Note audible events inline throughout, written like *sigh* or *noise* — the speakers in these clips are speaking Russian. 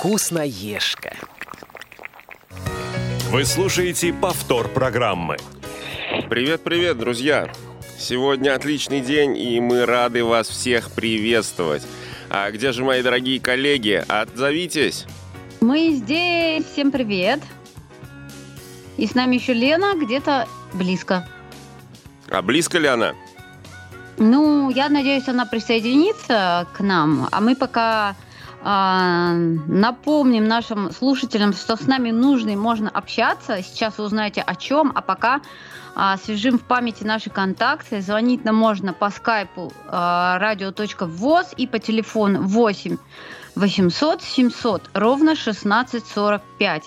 Вкусноежка. Вы слушаете повтор программы. Привет-привет, друзья! Сегодня отличный день, и мы рады вас всех приветствовать. А где же мои дорогие коллеги? Отзовитесь! Мы здесь. Всем привет. И с нами еще Лена где-то близко. А близко ли она? Ну, я надеюсь, она присоединится к нам, а мы пока напомним нашим слушателям, что с нами нужно и можно общаться. Сейчас вы узнаете о чем, а пока а, освежим в памяти наши контакты. Звонить нам можно по скайпу а, radio.voz и по телефону 8 800 700 ровно 1645.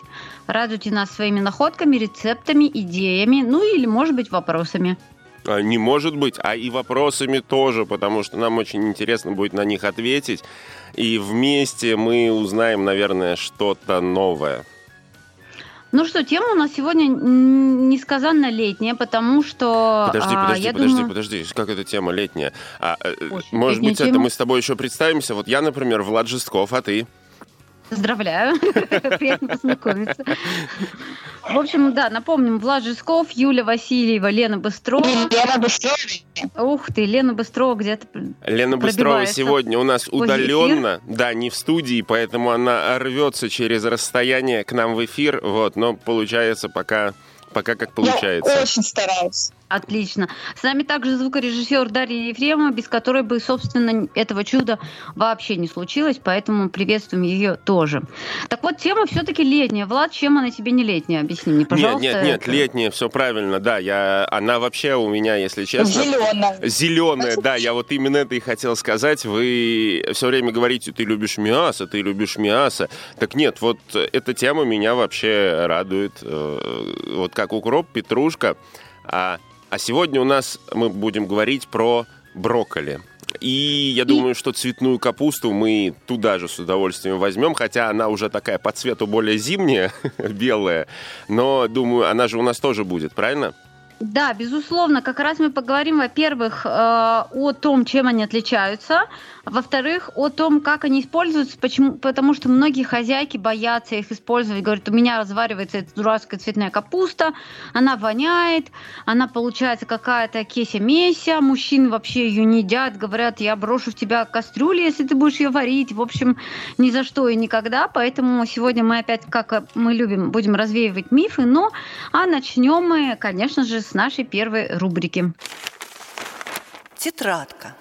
Радуйте нас своими находками, рецептами, идеями, ну или, может быть, вопросами. А, не может быть, а и вопросами тоже, потому что нам очень интересно будет на них ответить. И вместе мы узнаем, наверное, что-то новое. Ну что, тема у нас сегодня несказанно летняя, потому что... Подожди, а, подожди, я подожди, думаю... подожди, как эта тема летняя? А, э, Очень может быть, это тема. мы с тобой еще представимся? Вот я, например, Влад Жестков, а ты? Поздравляю, *laughs* приятно познакомиться. В общем, да, напомним, Влад Жесков, Юля Васильева, Лена Быстрова. Лена Быстрова. Ух ты, Лена Быстрова где-то... Лена Быстрова сегодня у нас удаленно, да, не в студии, поэтому она рвется через расстояние к нам в эфир, вот, но получается пока, пока как получается. Я очень стараюсь. Отлично. С нами также звукорежиссер Дарья Ефремова, без которой бы, собственно, этого чуда вообще не случилось, поэтому приветствуем ее тоже. Так вот, тема все-таки летняя. Влад, чем она тебе не летняя? Объясни мне, пожалуйста. Нет, нет, нет, это. летняя, все правильно, да, я, она вообще у меня, если честно... Зеленая. Зеленая, да, я вот именно это и хотел сказать. Вы все время говорите, ты любишь мясо, ты любишь мясо. Так нет, вот эта тема меня вообще радует. Э, Вот как укроп, петрушка. А, а сегодня у нас мы будем говорить про брокколи. И я думаю, что цветную капусту мы туда же с удовольствием возьмем, хотя она уже такая по цвету более зимняя, *laughs* белая. Но, думаю, она же у нас тоже будет, правильно? Да, безусловно, как раз мы поговорим, во-первых, э, о том, чем они отличаются, во-вторых, о том, как они используются, почему, потому что многие хозяйки боятся их использовать, говорят, у меня разваривается эта дурацкая цветная капуста, она воняет, она получается какая-то кеся-меся, мужчины вообще ее не едят, говорят, я брошу в тебя кастрюлю, если ты будешь ее варить, в общем, ни за что и никогда, поэтому сегодня мы опять, как мы любим, будем развеивать мифы, но а начнем мы, конечно же, с нашей первой рубрики. Тетрадка.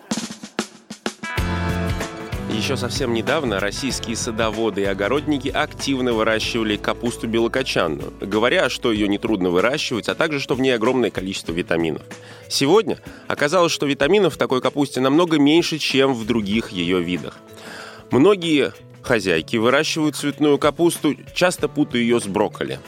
Еще совсем недавно российские садоводы и огородники активно выращивали капусту белокочанную, говоря, что ее нетрудно выращивать, а также, что в ней огромное количество витаминов. Сегодня оказалось, что витаминов в такой капусте намного меньше, чем в других ее видах. Многие хозяйки выращивают цветную капусту, часто путая ее с брокколи.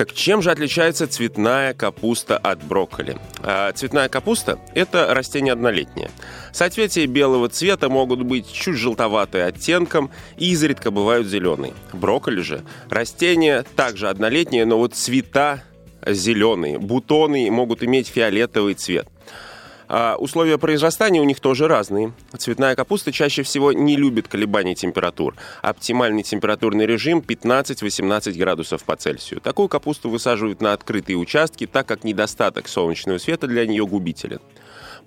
Так чем же отличается цветная капуста от брокколи? А, цветная капуста – это растение однолетнее. Соцветия белого цвета могут быть чуть желтоватые оттенком и изредка бывают зеленые. Брокколи же – растение также однолетнее, но вот цвета зеленые, бутоны могут иметь фиолетовый цвет. А условия произрастания у них тоже разные. Цветная капуста чаще всего не любит колебаний температур. Оптимальный температурный режим 15-18 градусов по Цельсию. Такую капусту высаживают на открытые участки, так как недостаток солнечного света для нее губителен.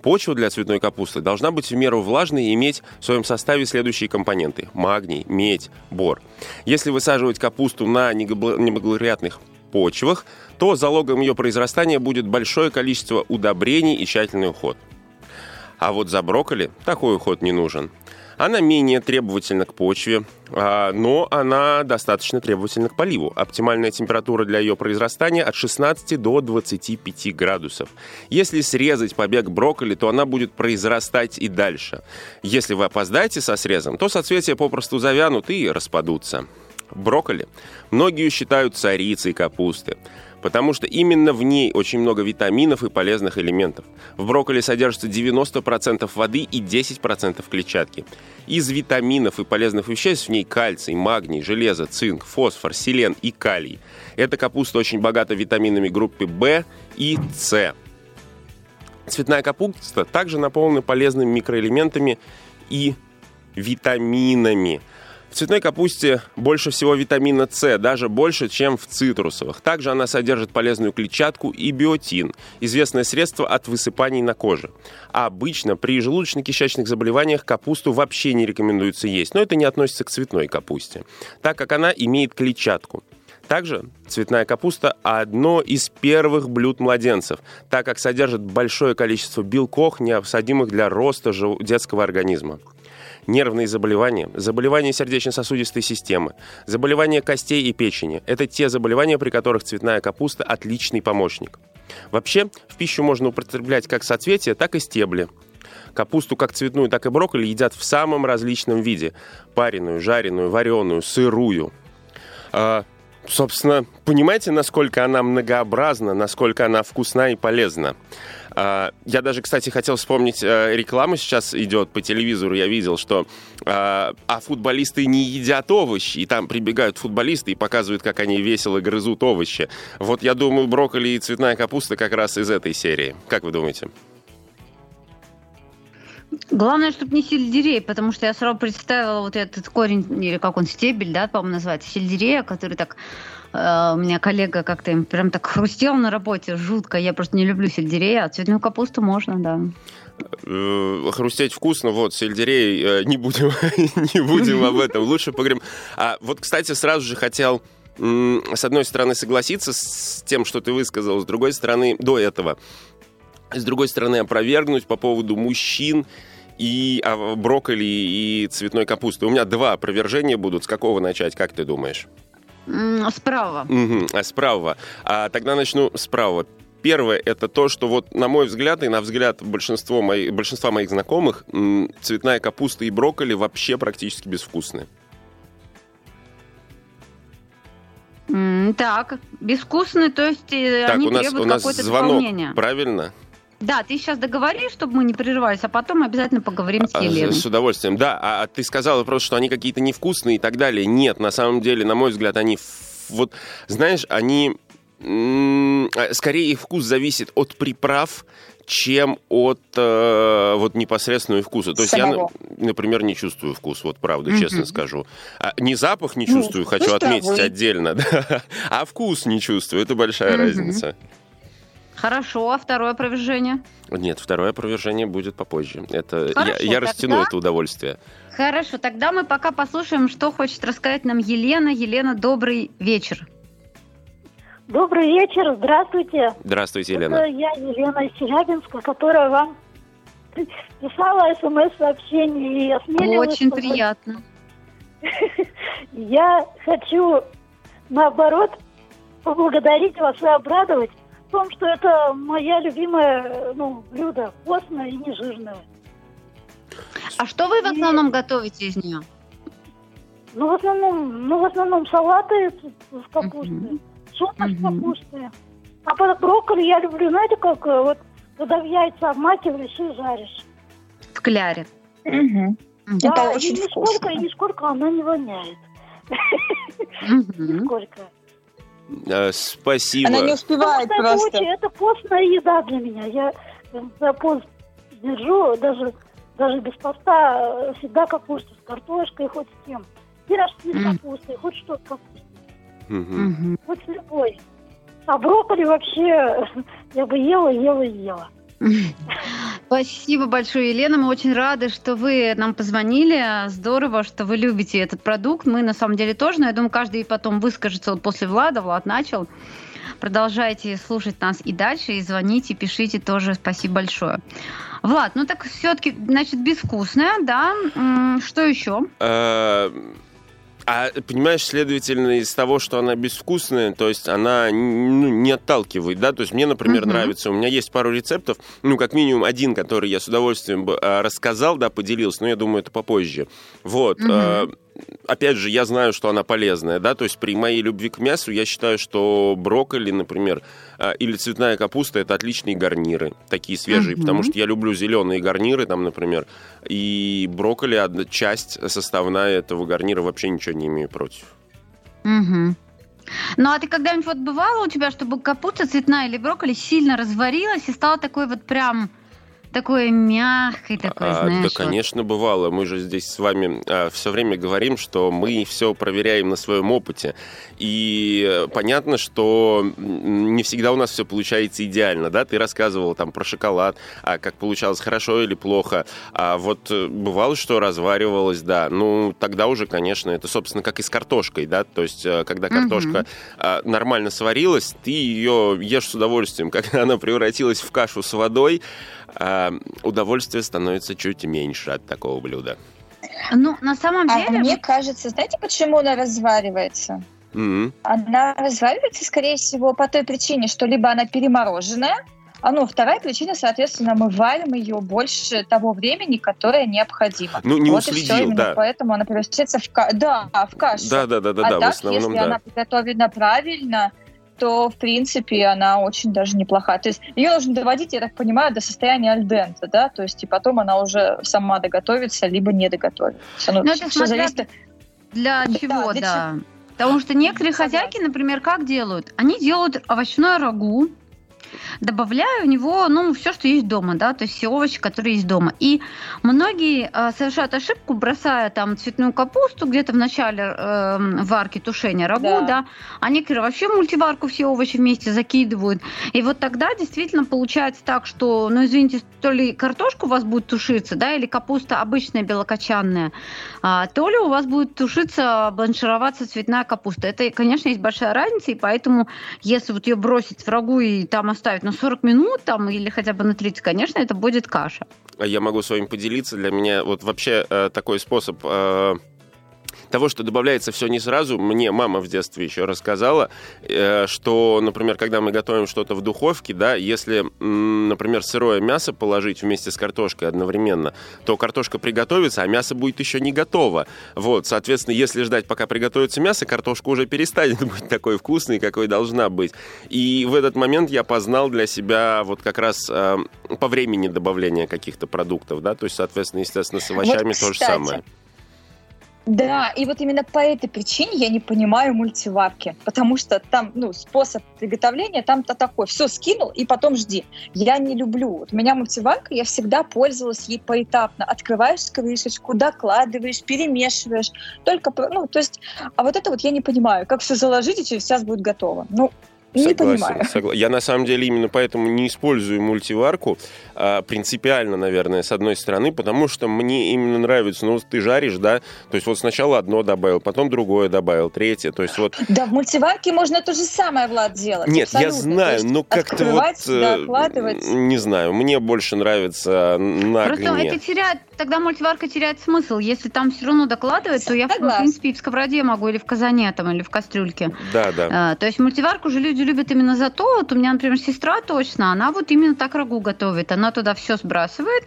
Почва для цветной капусты должна быть в меру влажной и иметь в своем составе следующие компоненты. Магний, медь, бор. Если высаживать капусту на неблагоприятных почвах, то залогом ее произрастания будет большое количество удобрений и тщательный уход. А вот за брокколи такой уход не нужен. Она менее требовательна к почве, а, но она достаточно требовательна к поливу. Оптимальная температура для ее произрастания от 16 до 25 градусов. Если срезать побег брокколи, то она будет произрастать и дальше. Если вы опоздаете со срезом, то соцветия попросту завянут и распадутся. Брокколи многие считают царицей капусты, потому что именно в ней очень много витаминов и полезных элементов. В брокколи содержится 90% воды и 10% клетчатки. Из витаминов и полезных веществ в ней кальций, магний, железо, цинк, фосфор, селен и калий. Эта капуста очень богата витаминами группы В и С. Цветная капуста также наполнена полезными микроэлементами и витаминами. В цветной капусте больше всего витамина С, даже больше, чем в цитрусовых. Также она содержит полезную клетчатку и биотин, известное средство от высыпаний на коже. А обычно при желудочно-кишечных заболеваниях капусту вообще не рекомендуется есть, но это не относится к цветной капусте, так как она имеет клетчатку. Также цветная капуста – одно из первых блюд младенцев, так как содержит большое количество белков, необходимых для роста детского организма нервные заболевания, заболевания сердечно-сосудистой системы, заболевания костей и печени. Это те заболевания, при которых цветная капуста – отличный помощник. Вообще, в пищу можно употреблять как соцветия, так и стебли. Капусту как цветную, так и брокколи едят в самом различном виде. Пареную, жареную, вареную, сырую. А, собственно, понимаете, насколько она многообразна, насколько она вкусна и полезна. А, я даже, кстати, хотел вспомнить, э, рекламу сейчас идет по телевизору, я видел, что а, а футболисты не едят овощи, и там прибегают футболисты и показывают, как они весело грызут овощи. Вот я думаю, брокколи и цветная капуста как раз из этой серии. Как вы думаете? Главное, чтобы не сельдерей, потому что я сразу представила вот этот корень, или как он, стебель, да, по-моему, называется, сельдерея, который так у меня коллега как-то им прям так хрустел на работе, жутко. Я просто не люблю сельдерей, а цветную капусту можно, да. Э, хрустеть вкусно, вот, сельдерей, э, не будем, *laughs* не будем об этом, лучше поговорим. А вот, кстати, сразу же хотел с одной стороны согласиться с тем, что ты высказал, с другой стороны, до этого, с другой стороны опровергнуть по поводу мужчин и а, брокколи и цветной капусты. У меня два опровержения будут. С какого начать, как ты думаешь? Справа. Угу, а справа. А тогда начну справа. Первое – это то, что вот на мой взгляд и на взгляд большинства моих, большинства моих знакомых цветная капуста и брокколи вообще практически безвкусные. Так, безвкусные, то есть э, так, они у нас, требуют у нас звонок, дополнения. правильно? Да, ты сейчас договори, чтобы мы не прерывались, а потом обязательно поговорим с а, Еленой. С удовольствием, да. А, а ты сказала просто, что они какие-то невкусные и так далее. Нет, на самом деле, на мой взгляд, они... Вот, знаешь, они... А, скорее, их вкус зависит от приправ, чем от э, вот непосредственного вкуса. То есть Самого. я, например, не чувствую вкус, вот правда, mm-hmm. честно скажу. А, не запах не ну, чувствую, ну, хочу отметить отдельно, *laughs* да, а вкус не чувствую, это большая mm-hmm. разница. Хорошо, а второе опровержение? Нет, второе опровержение будет попозже. Это Хорошо, я, я растяну это удовольствие. Хорошо, тогда мы пока послушаем, что хочет рассказать нам Елена. Елена, добрый вечер. Добрый вечер, здравствуйте. Здравствуйте, Елена. Это я, Елена из Челябинска, которая вам писала смс-сообщение и осмелилась... Очень приятно. *laughs* Я хочу, наоборот, поблагодарить вас и обрадовать том, что это моя любимая ну, блюдо, постное и не жирное. А что вы в основном и... готовите из нее? Ну, в основном, ну, в основном салаты с капустой, uh-huh. суп uh-huh. с капустой. А под брокколи я люблю, знаете, как э, вот, когда в яйца обмакиваешь и жаришь. В кляре. Угу. Да, это очень и нисколько, вкусно. И нисколько она не воняет. *laughs* Нисколько. Э, спасибо. Она не успевает это просто. Очень, это постная еда для меня. Я за пост держу, даже, даже без поста э, всегда капуста с картошкой, хоть с кем. Пирожки с капустой, хоть что с капустой. Хоть с любой. А брокколи вообще *laughs* я бы ела, ела, ела. *laughs* Спасибо большое, Елена. Мы очень рады, что вы нам позвонили. Здорово, что вы любите этот продукт. Мы на самом деле тоже, но я думаю, каждый потом выскажется вот после Влада. Влад начал. Продолжайте слушать нас и дальше, и звоните, пишите тоже. Спасибо большое. Влад, ну так все-таки, значит, безвкусная, да? Что еще? А понимаешь, следовательно, из того, что она безвкусная, то есть она ну, не отталкивает, да, то есть мне, например, uh-huh. нравится, у меня есть пару рецептов, ну, как минимум один, который я с удовольствием бы а, рассказал, да, поделился, но я думаю, это попозже. Вот. Uh-huh опять же, я знаю, что она полезная, да, то есть при моей любви к мясу я считаю, что брокколи, например, а, или цветная капуста это отличные гарниры, такие свежие, mm-hmm. потому что я люблю зеленые гарниры, там, например, и брокколи одна часть составная этого гарнира вообще ничего не имею против. Mm-hmm. Ну, а ты когда-нибудь вот бывало у тебя, чтобы капуста цветная или брокколи сильно разварилась и стала такой вот прям такое мягкое, такое, А, знаешь. да, вот. конечно, бывало. Мы же здесь с вами все время говорим, что мы все проверяем на своем опыте. И э, понятно, что не всегда у нас все получается идеально, да? Ты рассказывал там про шоколад, а как получалось хорошо или плохо. А вот э, бывало, что разваривалось, да. Ну, тогда уже, конечно, это, собственно, как и с картошкой, да? То есть, э, когда картошка а, нормально сварилась, ты ее ешь с удовольствием. *laughs* Когда она превратилась в кашу с водой, а, удовольствие становится чуть меньше от такого блюда. Ну, на самом А деле, мне кажется, знаете, почему она разваривается? М. Она разваливается, скорее всего, по той причине, что либо она перемороженная, а ну, вторая причина, соответственно, мы варим ее больше того времени, которое необходимо. Ну, не вот и все, уследил, именно да. поэтому она превращается в, ка- да, в кашу. Да, да, да, да, а да, в так, основном, если да. она приготовлена правильно, то, в принципе, она очень даже неплохая. То есть ее нужно доводить, я так понимаю, до состояния альдента, да, то есть и потом она уже сама доготовится, либо не доготовится. Ну, Ну, это смотря зависит для Да, чего, для да. Потому что некоторые хозяйки, например, как делают? Они делают овощное рагу, добавляя в него, ну, все, что есть дома, да, то есть все овощи, которые есть дома. И многие э, совершают ошибку, бросая там цветную капусту где-то в начале э, варки, тушения рагу, Да. да. а некоторые вообще в мультиварку все овощи вместе закидывают. И вот тогда действительно получается так, что, ну, извините, то ли картошка у вас будет тушиться, да, или капуста обычная белокочанная, а, то ли у вас будет тушиться, бланшироваться цветная капуста. Это, конечно, есть большая разница, и поэтому, если вот ее бросить в рагу и там оставить на 40 минут там, или хотя бы на 30, конечно, это будет каша. А Я могу с вами поделиться. Для меня вот вообще э, такой способ э, того, что добавляется все не сразу. Мне мама в детстве еще рассказала, э, что, например, когда мы готовим что-то в духовке, да, если, например, сырое мясо положить вместе с картошкой одновременно, то картошка приготовится, а мясо будет еще не готово. Вот, соответственно, если ждать, пока приготовится мясо, картошка уже перестанет *laughs* быть такой вкусной, какой должна быть. И в этот момент я познал для себя вот как раз э, по времени добавления каких-то продуктов, да, то есть, соответственно, естественно, с овощами то же самое. Да, и вот именно по этой причине я не понимаю мультиварки, потому что там, ну, способ приготовления там-то такой, все скинул и потом жди. Я не люблю. Вот у меня мультиварка, я всегда пользовалась ей поэтапно. Открываешь крышечку, докладываешь, перемешиваешь. Только, ну, то есть, а вот это вот я не понимаю, как все заложить и через час будет готово. Ну, не понимаю. согла- Я на самом деле именно поэтому не использую мультиварку а, принципиально, наверное, с одной стороны, потому что мне именно нравится, ну, вот ты жаришь, да, то есть вот сначала одно добавил, потом другое добавил, третье, то есть вот Да, в мультиварке можно то же самое, Влад, делать. Нет, я абсолютно. То знаю, но как-то вот... э, докладывать. Не знаю, мне больше нравится на Просто огне. это теряет, тогда мультиварка теряет смысл. Если там все равно докладывать, то я, в Согласна. принципе, и в сковороде могу, или в казане там, или в кастрюльке. Да, да. А, то есть мультиварку же люди любят именно за то, вот у меня, например, сестра точно, она вот именно так рагу готовит. Она туда все сбрасывает,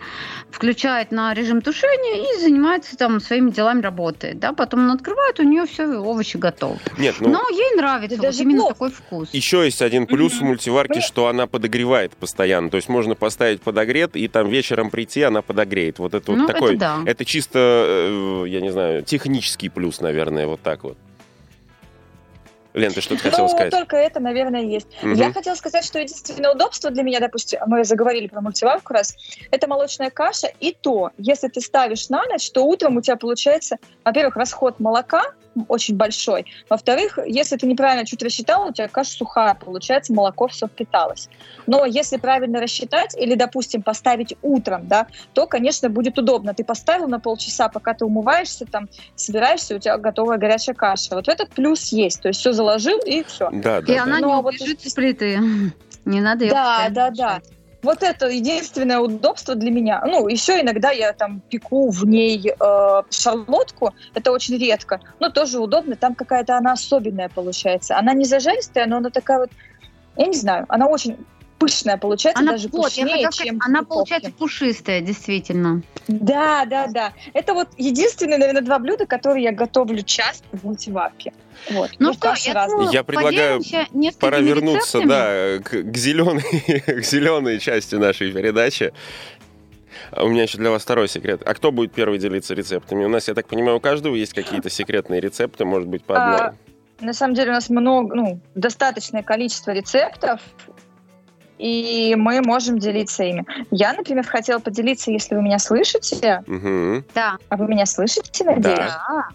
включает на режим тушения и занимается там своими делами, работает. Да? Потом она открывает, у нее все овощи готовы. Нет, ну... Но ей нравится вот даже именно плов. такой вкус. Еще есть один плюс в Мгм. мультиварке, что она подогревает постоянно. То есть можно поставить подогрет, и там вечером прийти, она подогреет. Вот это вот Ну, такой... это да. Это чисто, э, я не знаю, технический плюс, наверное, вот так вот. Лен, ты что-то хотела ну, сказать? только это, наверное, есть. Мгм. Я хотела сказать, что единственное удобство для меня, допустим, мы заговорили про мультиварку раз, это молочная каша, и то, если ты ставишь на ночь, то утром у тебя получается, во-первых, расход молока очень большой, во-вторых, если ты неправильно чуть рассчитал, у тебя каша сухая, получается, молоко все впиталось. Но если правильно рассчитать или, допустим, поставить утром, да, то, конечно, будет удобно. Ты поставил на полчаса, пока ты умываешься, там, собираешься, у тебя готовая горячая каша. Вот этот плюс есть, то есть все заложил и все. Да, И *laughs* да, да. она Но не вот убежит с плиты. Не надо ее Да, да, да. мешать. Вот это единственное удобство для меня. Ну, еще иногда я там пеку в ней э, шарлотку, это очень редко, но тоже удобно, там какая-то она особенная получается. Она не зажаристая, но она такая вот, я не знаю, она очень пышная получается, Она, даже я пышнее, сказать, чем она в духовке. получается пушистая, действительно. Да, да, да. Это вот единственные, наверное, два блюда, которые я готовлю часто в мультиварке. Вот. Ну, что, каши я думаю, Я предлагаю Пора вернуться, рецептами. да, к, к зеленой, *laughs* к зеленой части нашей передачи. А У меня еще для вас второй секрет. А кто будет первый делиться рецептами? У нас, я так понимаю, у каждого есть какие-то секретные рецепты, может быть, по одной. А, На самом деле у нас много, ну, достаточное количество рецептов. И мы можем делиться ими. Я, например, хотела поделиться, если вы меня слышите. Мгм. Да. А вы меня слышите, надеюсь? Да.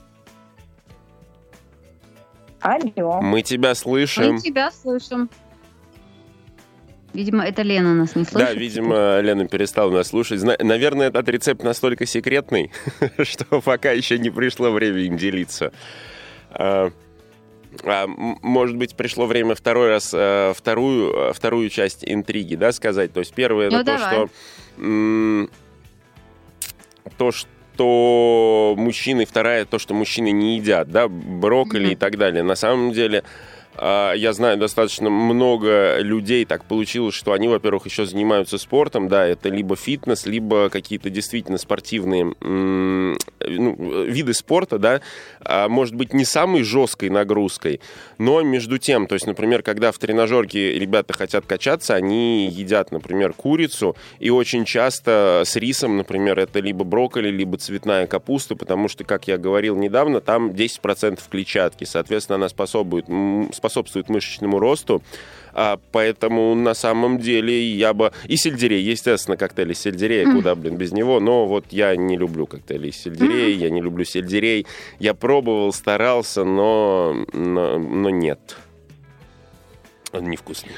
Алло. Мы тебя слышим. Мы тебя слышим. Видимо, это Лена нас не слышит. Да, видимо, Лена перестала нас слушать. Зна- Наверное, этот рецепт настолько секретный, *laughs* что пока еще не пришло время им делиться. А, может быть, пришло время второй раз, а, вторую, а, вторую часть интриги, да, сказать? То есть первое, Ну, это то, давай. что... м, То, что мужчины, вторая, то, что мужчины не едят, да, брокколи Мгм. и так далее. На самом деле, я знаю достаточно много людей, так получилось, что они, во-первых, еще занимаются спортом, да, это либо фитнес, либо какие-то действительно спортивные ну, виды спорта, да, а, может быть, не самой жесткой нагрузкой, но между тем, то есть, например, когда в тренажерке ребята хотят качаться, они едят, например, курицу, и очень часто с рисом, например, это либо брокколи, либо цветная капуста, потому что, как я говорил недавно, там 10% клетчатки, соответственно, она способствует, способствует мышечному росту, а, поэтому на самом деле я бы... И сельдерей, естественно, коктейль из сельдерея, Мгм. куда, блин, без него, но вот я не люблю коктейли из сельдерея, я не люблю сельдерей. Я пробовал, старался, но, но, но нет. Он невкусный.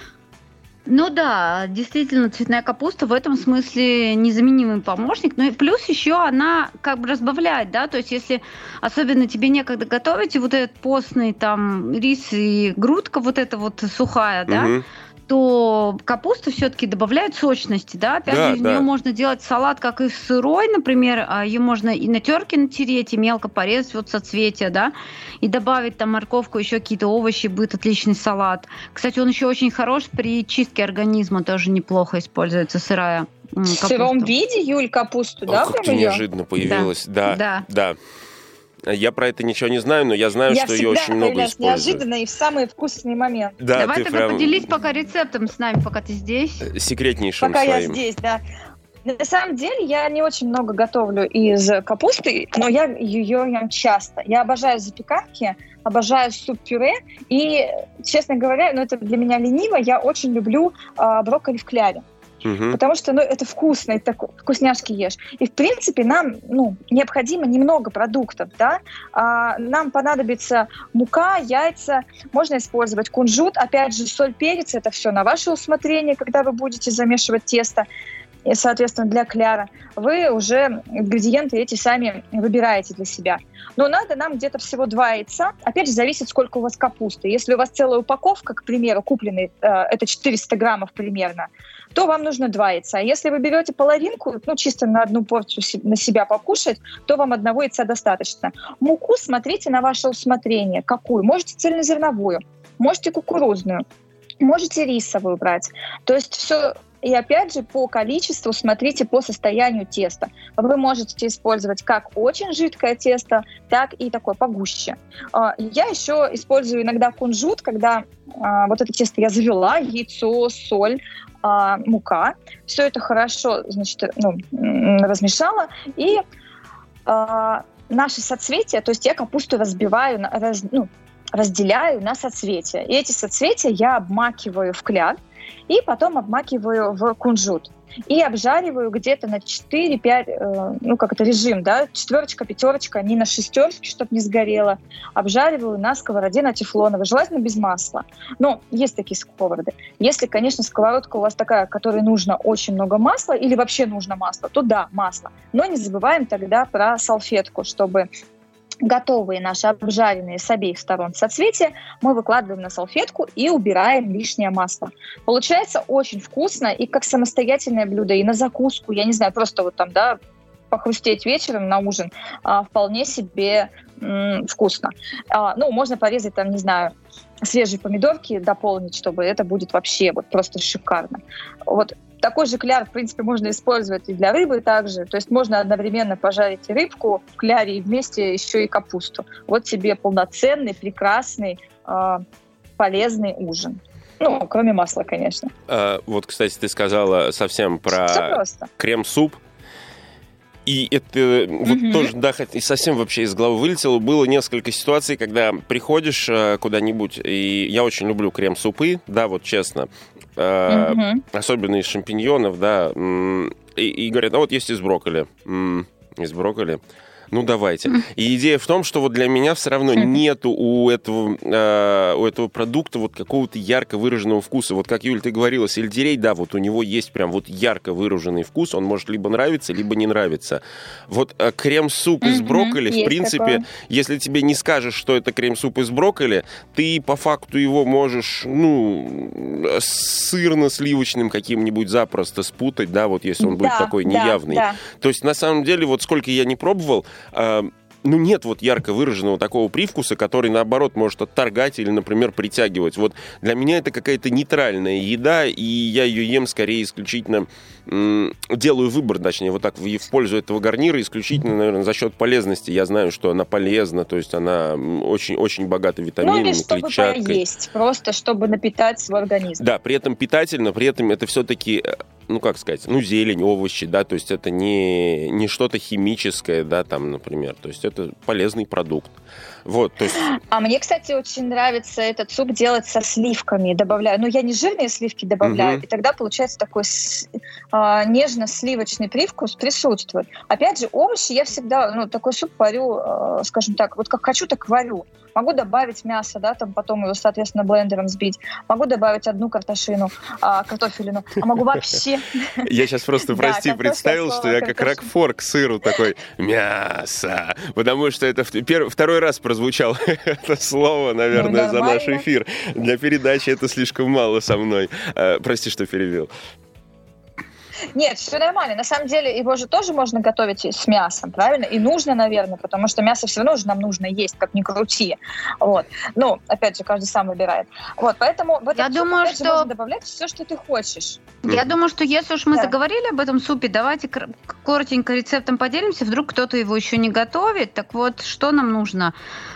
Ну да, действительно, цветная капуста в этом смысле незаменимый помощник. Ну и плюс еще она как бы разбавляет, да, то есть если особенно тебе некогда готовить, и вот этот постный там рис и грудка вот эта вот сухая, да, Мгм. То капуста все-таки добавляет сочности, да. Опять Да, же, из да. нее можно делать салат, как и сырой, например, а ее можно и на терке натереть, и мелко порезать вот соцветия, да, и добавить там морковку, еще какие-то овощи, будет отличный салат. Кстати, он еще очень хорош при чистке организма, тоже неплохо используется сырая В сыром виде, Юль, капусту, О, да, как ты прям её? неожиданно появилась. Да, да. Да. Я про это ничего не знаю, но я знаю, Я что ее очень много используют. неожиданно и в самый вкусный момент. Да, Давай ты тогда прям поделись пока рецептом с нами, пока ты здесь. секретнейшим Пока я своим. здесь, да. На самом деле я не очень много готовлю из капусты, но я ее ем часто. Я обожаю запеканки, обожаю суп-пюре, и, честно говоря, ну это для меня лениво, я очень люблю а, брокколи в кляре. Мгм. Потому что ну, это вкусно, это вкусняшки ешь. И, в принципе, нам ну, необходимо немного продуктов. Да? А, нам понадобится мука, яйца, можно использовать кунжут. Опять же, соль, перец, это все на ваше усмотрение, когда вы будете замешивать тесто. И, соответственно, для кляра вы уже ингредиенты эти сами выбираете для себя. Но надо нам где-то всего два яйца. Опять же, зависит, сколько у вас капусты. Если у вас целая упаковка, к примеру, купленной, э, это 400 граммов примерно, то вам нужно два яйца. Если вы берете половинку, ну, чисто на одну порцию на себя покушать, то вам одного яйца достаточно. Муку смотрите на ваше усмотрение. Какую? Можете цельнозерновую, можете кукурузную, можете рисовую брать. То есть все и опять же, по количеству смотрите по состоянию теста. Вы можете использовать как очень жидкое тесто, так и такое погуще. А, Я еще использую иногда кунжут, когда а, вот это тесто я завела, яйцо, соль, а, мука. Все это хорошо, значит, ну, размешала. И наши соцветия, то есть я капусту разбиваю, раз- ну, разделяю на соцветия. И эти соцветия я обмакиваю в кляр и потом обмакиваю в кунжут. И обжариваю где-то на 4-5, э, ну как это режим, да, четверочка, пятерочка, не на шестерочке, чтобы не сгорело. Обжариваю на сковороде на тефлоновой, желательно без масла. Но есть такие сковороды. Если, конечно, сковородка у вас такая, которой нужно очень много масла или вообще нужно масло, то да, масло. Но не забываем тогда про салфетку, чтобы готовые наши обжаренные с обеих сторон соцветия мы выкладываем на салфетку и убираем лишнее масло. Получается очень вкусно и как самостоятельное блюдо, и на закуску, я не знаю, просто вот там, да, похрустеть вечером на ужин, а, вполне себе м, вкусно. А, ну, можно порезать там, не знаю, свежие помидорки, дополнить, чтобы это будет вообще вот просто шикарно. Вот такой же кляр, в принципе, можно использовать и для рыбы также. То есть можно одновременно пожарить и рыбку в кляре, и вместе еще и капусту. Вот тебе полноценный, прекрасный, э, полезный ужин. Ну, кроме масла, конечно. А, вот, кстати, ты сказала совсем Все про крем-суп. И это вот Мгм. тоже, да, совсем вообще из головы вылетело. Было несколько ситуаций, когда приходишь э, куда-нибудь, и я очень люблю крем-супы, да, вот честно. Э, особенно из шампиньонов, да, и, и говорят, а вот есть из брокколи. Из брокколи ну давайте. И идея в том, что вот для меня все равно нету у этого, э, у этого продукта вот какого-то ярко выраженного вкуса. Вот как, Юль, ты говорила, сельдерей, да, вот у него есть прям вот ярко выраженный вкус, он может либо нравиться, либо не нравиться. Вот э, крем-суп из брокколи, в принципе, такое. если тебе не скажешь, что это крем-суп из брокколи, ты по факту его можешь, ну, сырно-сливочным каким-нибудь запросто спутать, да, вот если он да, будет такой неявный. Да, да. То есть, на самом деле, вот сколько я не пробовал, ну, нет вот ярко выраженного такого привкуса, который, наоборот, может отторгать или, например, притягивать. Вот для меня это какая-то нейтральная еда, и я ее ем скорее исключительно, делаю выбор, точнее, вот так, в, пользу этого гарнира, исключительно, наверное, за счет полезности. Я знаю, что она полезна, то есть она очень-очень богата витаминами, ну, или чтобы клетчаткой. поесть, просто чтобы напитать свой организм. Да, при этом питательно, при этом это все-таки э, ну, как сказать, ну, зелень, овощи, да, то есть это не, не что-то химическое, да, там, например, то есть это полезный продукт. Вот, то есть... А мне, кстати, очень нравится этот суп делать со сливками, добавляю. Ну, я не жирные сливки добавляю, угу. и тогда получается такой с, а, нежно-сливочный привкус присутствует. Опять же, овощи я всегда, ну, такой суп варю, а, скажем так, вот как хочу, так варю. Могу добавить мясо, да, там потом его, соответственно, блендером сбить. Могу добавить одну картошину, а, картофелину. А могу вообще... *laughs* Я сейчас просто, прости, представил, что я как ракфор к сыру такой мясо. Потому что это второй раз прозвучало *laughs* это слово, наверное, за наш эфир. Для передачи это слишком мало со мной. Э, прости, что перевел. Нет, все нормально. На самом деле его же тоже можно готовить с мясом, правильно? И нужно, наверное, потому что мясо все равно же нам нужно есть, как ни крути. Вот. Ну, опять же, каждый сам выбирает. Вот, поэтому в Я думаю, суп, что... можно добавлять все, что ты хочешь. Я думаю, что если уж мы да. заговорили об этом супе, давайте коротенько рецептом поделимся. Вдруг кто-то его еще не готовит. Так вот, что нам нужно?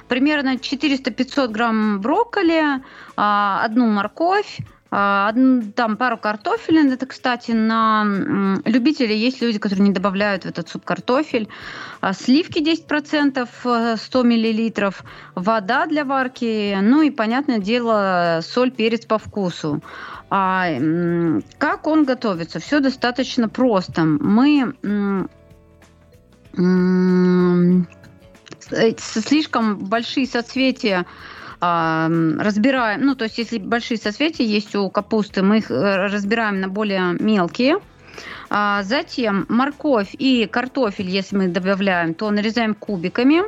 Примерно 400-500 грамм брокколи, а, одну морковь, там пару картофелин. Это, кстати, на любителей есть люди, которые не добавляют в этот суп картофель. А, сливки 10%, 100 мл. Вода для варки. Ну и, понятное дело, соль, перец по вкусу. А, как он готовится? Все достаточно просто. Мы слишком большие соцветия разбираем, ну, то есть если большие соцветия есть у капусты, мы их э, разбираем на более мелкие. А, затем морковь и картофель, если мы добавляем, то нарезаем кубиками.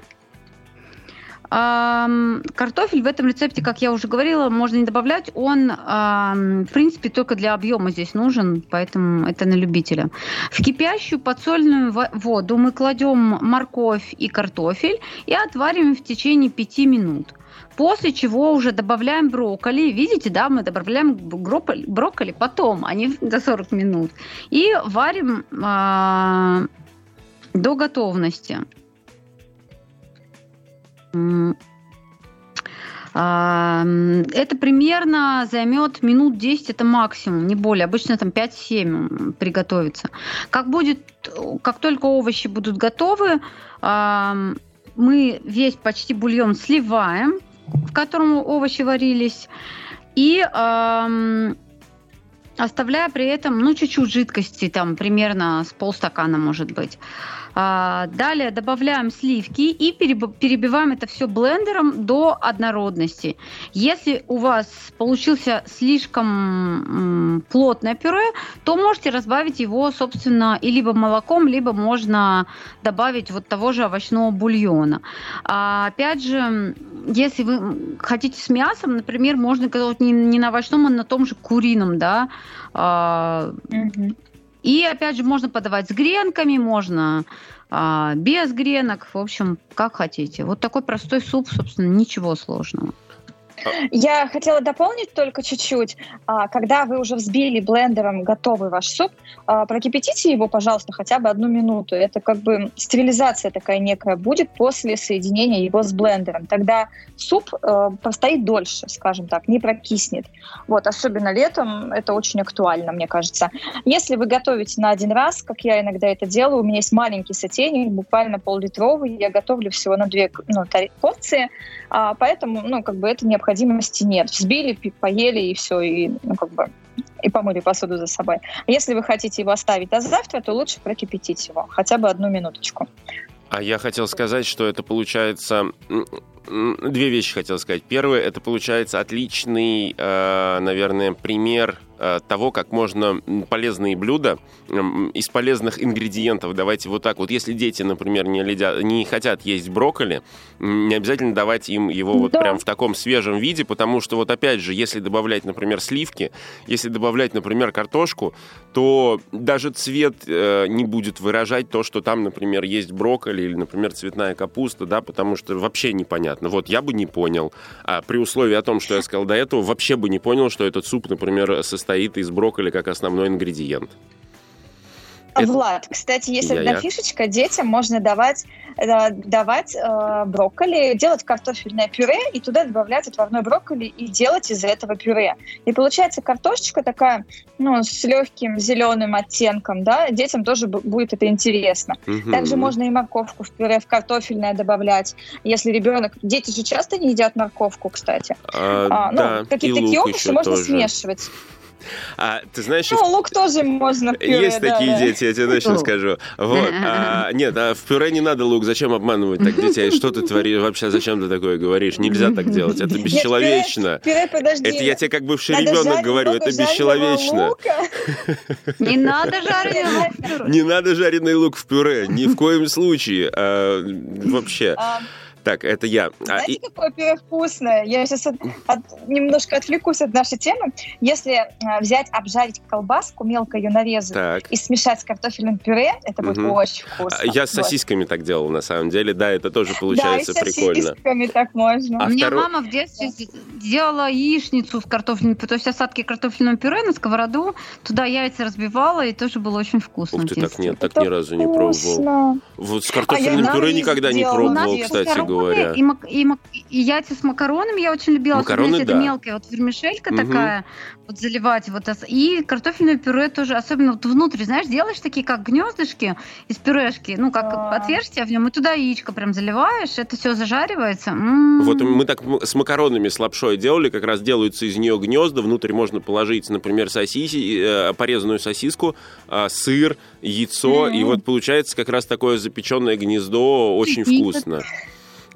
Картофель в этом рецепте, как я уже говорила, можно не добавлять. Он, в принципе, только для объема здесь нужен, поэтому это на любителя. В кипящую подсольную воду мы кладем морковь и картофель и отвариваем в течение 5 минут. После чего уже добавляем брокколи. Видите, да, мы добавляем брокколи потом, а не до 40 минут. И варим э, до готовности. А, это примерно займет минут 10, это максимум, не более. Обычно там 5-7 приготовится. Как будет, как только овощи будут готовы, мы весь почти бульон сливаем, в котором овощи варились, и оставляя при этом, ну, чуть-чуть жидкости, там, примерно с полстакана, может быть. А, далее добавляем сливки и перебиваем это все блендером до однородности. Если у вас получился слишком плотное пюре, то можете разбавить его, собственно, и либо молоком, либо можно добавить вот того же овощного бульона. А, опять же, если вы хотите с мясом, например, можно готовить не, не на овощном, а на том же курином, да, mm-hmm и опять же, можно подавать с гренками, можно а, без гренок, в общем, как хотите. Вот такой простой суп, собственно, ничего сложного. Я хотела дополнить только чуть-чуть. А, когда вы уже взбили блендером готовый ваш суп, а, прокипятите его, пожалуйста, хотя бы одну минуту. Это как бы стерилизация такая некая будет после соединения его с блендером. Тогда суп э, простоит дольше, скажем так, не прокиснет. Вот, особенно летом это очень актуально, мне кажется. Если вы готовите на один раз, как я иногда это делаю, у меня есть маленький сотейник, буквально пол-литровый, я готовлю всего на две ну, порции, поэтому, ну, как бы это необходимо необходимости нет. Взбили, поели и все, и ну, как бы и помыли посуду за собой. Если вы хотите его оставить до завтра, то лучше прокипятить его хотя бы одну минуточку. А я хотел сказать, что это получается две вещи хотел сказать. Первое, это получается отличный, э, наверное, пример того, как можно полезные блюда из полезных ингредиентов, давайте вот так вот, если дети, например, не, ледят, не хотят есть брокколи, не обязательно давать им его вот да. прям в таком свежем виде, потому что вот опять же, если добавлять, например, сливки, если добавлять, например, картошку, то даже цвет э, не будет выражать то, что там, например, есть брокколи или, например, цветная капуста, да, потому что вообще непонятно. Вот я бы не понял, а при условии о том, что я сказал до этого, вообще бы не понял, что этот суп, например, состоит состоит из брокколи как основной ингредиент. Это... Влад, кстати, есть я, одна я. фишечка. Детям можно давать, э, давать э, брокколи, делать картофельное пюре и туда добавлять отварной брокколи и делать из этого пюре. И получается картошечка такая, ну, с легким зеленым оттенком, да, детям тоже будет это интересно. Угу. Также можно и морковку в пюре в картофельное добавлять. Если ребенок... Дети же часто не едят морковку, кстати. А, а, ну, да, какие-то овощи можно тоже. смешивать. А, ты знаешь... Ну, лук тоже можно в пюре, Есть да, такие да. дети, я тебе точно скажу. Вот. А, нет, а в пюре не надо лук. Зачем обманывать так детей? Что ты творишь? Вообще, зачем ты такое говоришь? Нельзя так делать. Это бесчеловечно. Пюре, подожди. Это я тебе как бывший ребенок говорю. Это бесчеловечно. *laughs* Не надо жареный лук в пюре. Не надо жареный лук в пюре. Ни в коем случае. А, вообще. Так, это я. А, Знаете, а, и... какое пюре вкусное? Я сейчас от, от, немножко отвлекусь от нашей темы. Если а, взять, обжарить колбаску, мелко ее нарезать так. и смешать с картофельным пюре, это будет угу. очень вкусно. Я с сосисками вот. так делал, на самом деле. Да, это тоже получается да, и прикольно. с сосисками *laughs* так можно. А У меня второй... мама в детстве делала яичницу с картофельным пюре, то есть осадки картофельного пюре на сковороду, туда яйца разбивала, и тоже было очень вкусно. Ух ты, так нет, так ни разу не пробовал. Вот с картофельным а пюре никогда не пробовал, кстати говоря. И, мак, и, мак, и яйца с макаронами я очень любила. Макароны, особенно, да. это мелкая вот вермишелька угу. такая, вот заливать вот и картофельное пюре тоже, особенно вот внутрь, знаешь, делаешь такие как гнездышки из пюрешки, ну как а. отверстие в нем, и туда яичко прям заливаешь, это все зажаривается. М-м-м. Вот мы так с макаронами с лапшой делали, как раз делаются из нее гнезда, внутрь можно положить, например, сосиси, э, порезанную сосиску, э, сыр, яйцо, mm-hmm. и вот получается как раз такое запеченное гнездо, очень вкусно.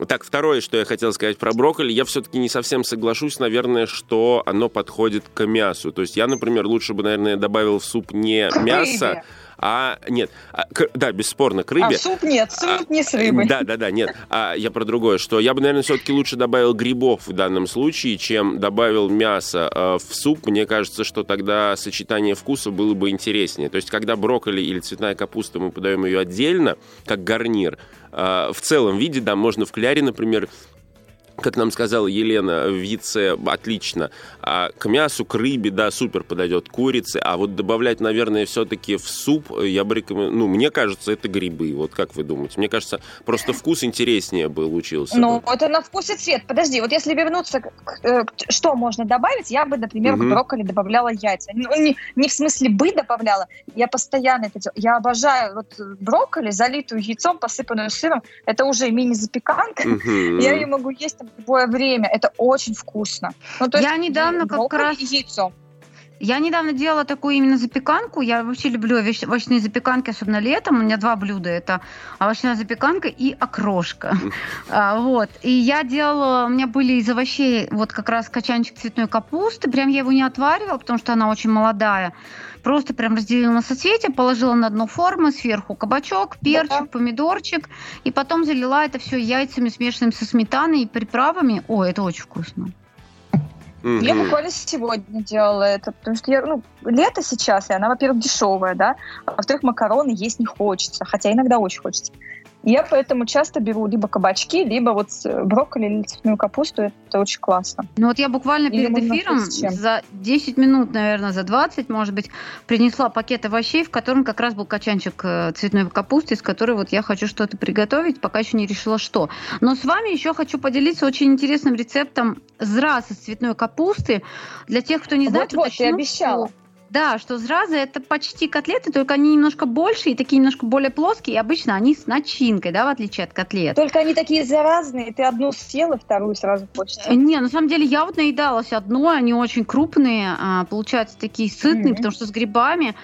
Так, второе, что я хотел сказать про брокколи, я все-таки не совсем соглашусь, наверное, что оно подходит к мясу. То есть я, например, лучше бы, наверное, добавил в суп не мясо, а нет, а, к, да, бесспорно, к рыбе. А суп нет, суп а, не с рыбой. Да, да, да, нет. А я про другое, что я бы, наверное, все-таки лучше добавил грибов в данном случае, чем добавил мясо а, в суп. Мне кажется, что тогда сочетание вкуса было бы интереснее. То есть, когда брокколи или цветная капуста, мы подаем ее отдельно, как гарнир, а, в целом виде, да, можно в кляре, например, как нам сказала Елена, в яйце отлично. А к мясу, к рыбе, да, супер подойдет курицы. А вот добавлять, наверное, все-таки в суп, я бы рекомендовал... Ну, мне кажется, это грибы. Вот как вы думаете? Мне кажется, просто вкус интереснее бы получился. Ну, это на вкус и цвет. Подожди, вот если вернуться, к, к, э, что можно добавить, я бы, например, угу. к брокколи добавляла яйца. Ну, не, не в смысле бы добавляла, я постоянно это делаю. Я обожаю вот брокколи, залитую яйцом, посыпанную сыром. Это уже мини-запеканка. Угу. Я ее могу есть любое время. Это очень вкусно. Ну, то есть, я недавно как раз... яйцо. Я недавно делала такую именно запеканку. Я вообще люблю овощные запеканки, особенно летом. У меня два блюда. Это овощная запеканка и окрошка. А, вот. И я делала... У меня были из овощей вот как раз качанчик цветной капусты. Прям я его не отваривала, потому что она очень молодая. Просто прям разделила на соцветия, положила на дно формы, сверху кабачок, перчик, помидорчик. И потом залила это все яйцами, смешанными со сметаной и приправами. О, это очень вкусно. Mm-hmm. Я буквально сегодня делала это, потому что я, ну, лето сейчас, и она, во-первых, дешевая, да, а во-вторых, макароны есть не хочется, хотя иногда очень хочется. Я поэтому часто беру либо кабачки, либо вот брокколи или цветную капусту. Это очень классно. Ну вот я буквально перед эфиром за 10 минут, наверное, за 20, может быть, принесла пакет овощей, в котором как раз был качанчик э, цветной капусты, из которой вот я хочу что-то приготовить, пока еще не решила, что. Но с вами еще хочу поделиться очень интересным рецептом зраса цветной капусты. Для тех, кто не знает, вот, вот, ты обещала. Да, что зразы это почти котлеты, только они немножко больше и такие немножко более плоские, и обычно они с начинкой, да, в отличие от котлет. Только они такие заразные, ты одну съела, вторую сразу хочется. Не, на самом деле я вот наедалась одной, они очень крупные, а, получаются такие сытные, mm-hmm. потому что с грибами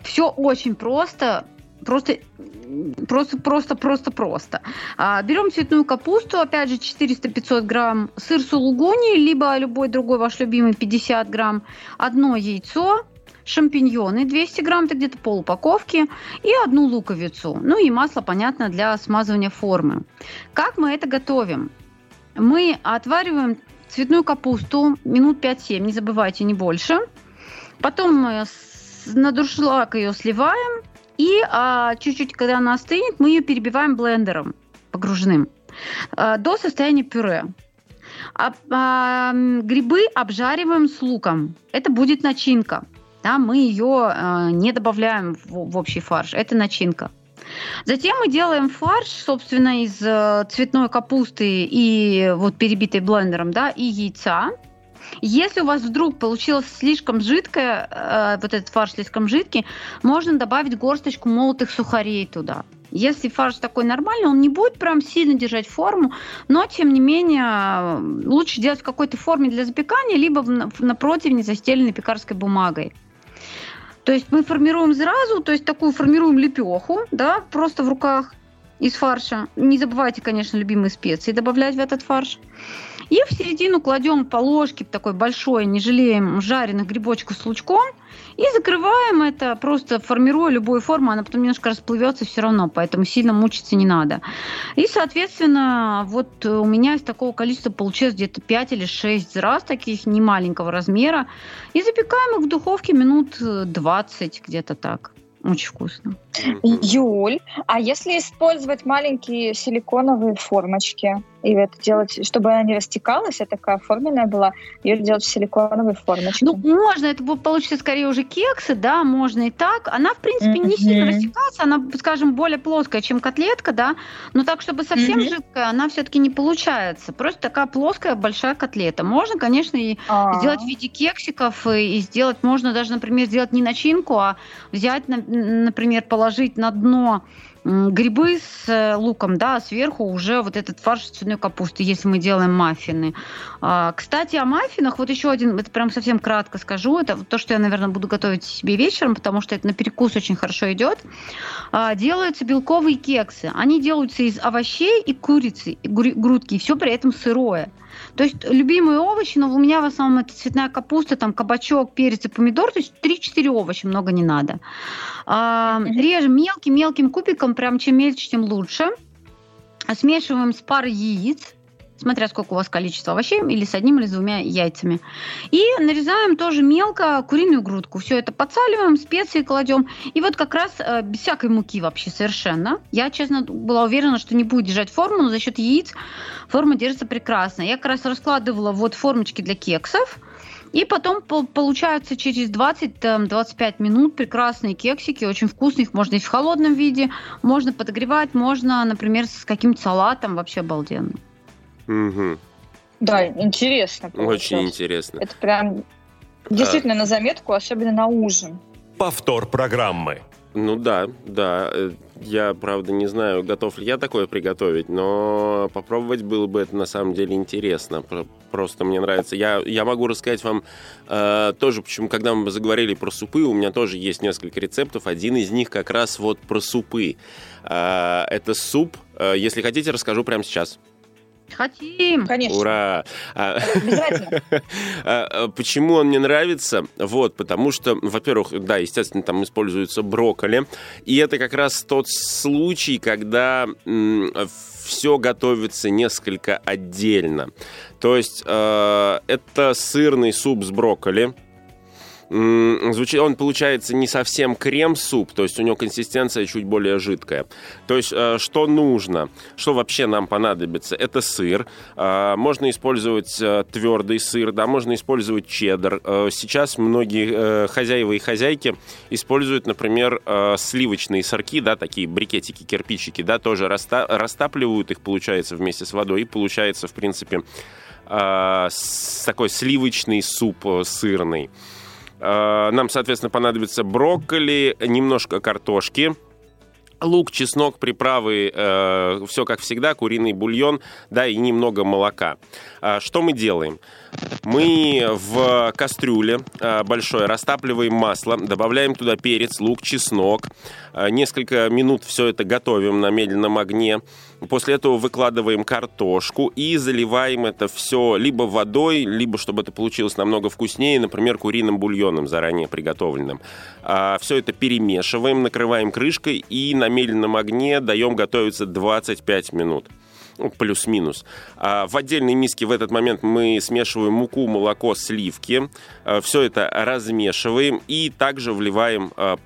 все очень просто, просто просто, просто, просто, просто. А, берем цветную капусту, опять же, 400-500 грамм, сыр сулугуни, либо любой другой ваш любимый 50 грамм, одно яйцо, шампиньоны 200 грамм, это где-то пол упаковки, и одну луковицу. Ну и масло, понятно, для смазывания формы. Как мы это готовим? Мы отвариваем цветную капусту минут 5-7, не забывайте, не больше. Потом мы на дуршлаг ее сливаем, и а, чуть-чуть, когда она остынет, мы ее перебиваем блендером погруженным а, до состояния пюре. А, а, грибы обжариваем с луком. Это будет начинка. Да, мы ее а, не добавляем в, в общий фарш. Это начинка. Затем мы делаем фарш, собственно, из э, цветной капусты и вот перебитой блендером, да, и яйца. Если у вас вдруг получилось слишком жидкое, э, вот этот фарш слишком жидкий, можно добавить горсточку молотых сухарей туда. Если фарш такой нормальный, он не будет прям сильно держать форму, но тем не менее лучше делать в какой-то форме для запекания, либо на противне застеленной пекарской бумагой. То есть мы формируем сразу, то есть такую формируем лепеху, да, просто в руках из фарша. Не забывайте, конечно, любимые специи добавлять в этот фарш. И в середину кладем по ложке такой большой, не жалеем, жареных грибочков с лучком. И закрываем это, просто формируя любую форму, она потом немножко расплывется все равно, поэтому сильно мучиться не надо. И, соответственно, вот у меня из такого количества получилось где-то 5 или 6 раз таких не маленького размера. И запекаем их в духовке минут 20, где-то так. Очень вкусно. Юль, а если использовать маленькие силиконовые формочки и это делать, чтобы она не растекалась, а такая форменная была, ее делать в силиконовой формочке? Ну, можно, это получится скорее уже кексы, да, можно и так. Она, в принципе, mm-hmm. не сильно растекается, она, скажем, более плоская, чем котлетка, да, но так, чтобы совсем mm-hmm. жидкая, она все-таки не получается. Просто такая плоская большая котлета. Можно, конечно, и А-а-а. сделать в виде кексиков, и, сделать, можно даже, например, сделать не начинку, а взять, например, положить на дно грибы с э, луком, да, а сверху уже вот этот фарш цветной капусты, если мы делаем маффины. А, кстати, о маффинах, вот еще один, это прям совсем кратко скажу, это то, что я, наверное, буду готовить себе вечером, потому что это на перекус очень хорошо идет. А, делаются белковые кексы. Они делаются из овощей и курицы, и грудки, и все при этом сырое. То есть любимые овощи, но у меня в основном это цветная капуста, там кабачок, перец и помидор, то есть 3-4 овоща, много не надо. А, режем мелким-мелким кубиком, прям чем мельче, тем лучше. Смешиваем с парой яиц, смотря сколько у вас количество овощей, или с одним или с двумя яйцами. И нарезаем тоже мелко куриную грудку. Все это подсаливаем, специи кладем. И вот как раз э, без всякой муки вообще совершенно. Я, честно, была уверена, что не будет держать форму, но за счет яиц форма держится прекрасно. Я как раз раскладывала вот формочки для кексов. И потом получаются через 20-25 минут прекрасные кексики, очень вкусные. Их можно и в холодном виде, можно подогревать, можно, например, с каким-то салатом, вообще обалденно. Угу. Да, интересно. Очень интересно. Это прям действительно а... на заметку, особенно на ужин. Повтор программы. Ну да, да. Э, я, правда, не знаю, готов ли я такое приготовить, но попробовать было бы это на самом деле интересно. Просто мне нравится. Я, я могу рассказать вам э, тоже, почему, когда мы заговорили про супы, у меня тоже есть несколько рецептов. Один из них как раз вот про супы. Э, это суп. Э, если хотите, расскажу прямо сейчас. Хотим. Конечно. Ура! А, Обязательно. *laughs* А, а, почему он мне нравится? Вот, потому что, во-первых, да, естественно, там используется брокколи. И это как раз тот случай, когда все готовится несколько отдельно. То есть э, это сырный суп с брокколи, звучит, он получается не совсем крем-суп, то есть у него консистенция чуть более жидкая. То есть э, что нужно, что вообще нам понадобится, это сыр. Э, можно использовать э, твердый сыр, да, можно использовать чеддер. Сейчас многие хозяева и хозяйки используют, например, сливочные сырки, да, такие брикетики, кирпичики, да, тоже растапливают их, получается, вместе с водой, и получается, в принципе, такой сливочный суп сырный. Э, нам, соответственно, понадобится брокколи, немножко картошки, лук, чеснок, приправы, э, все как всегда, куриный бульон, да, и немного молока. А, что мы делаем? Мы в кастрюле э, большой растапливаем масло, добавляем туда перец, лук, чеснок. Э, несколько минут все это готовим на медленном огне. После этого выкладываем картошку и заливаем это все либо водой, либо, чтобы это получилось намного вкуснее, например, куриным бульоном заранее приготовленным. А, все это перемешиваем, накрываем крышкой и на медленном огне даем готовиться 25 минут ну, плюс-минус. А в отдельной миске в этот момент мы смешиваем муку, молоко, сливки. А, все это размешиваем и также вливаем а,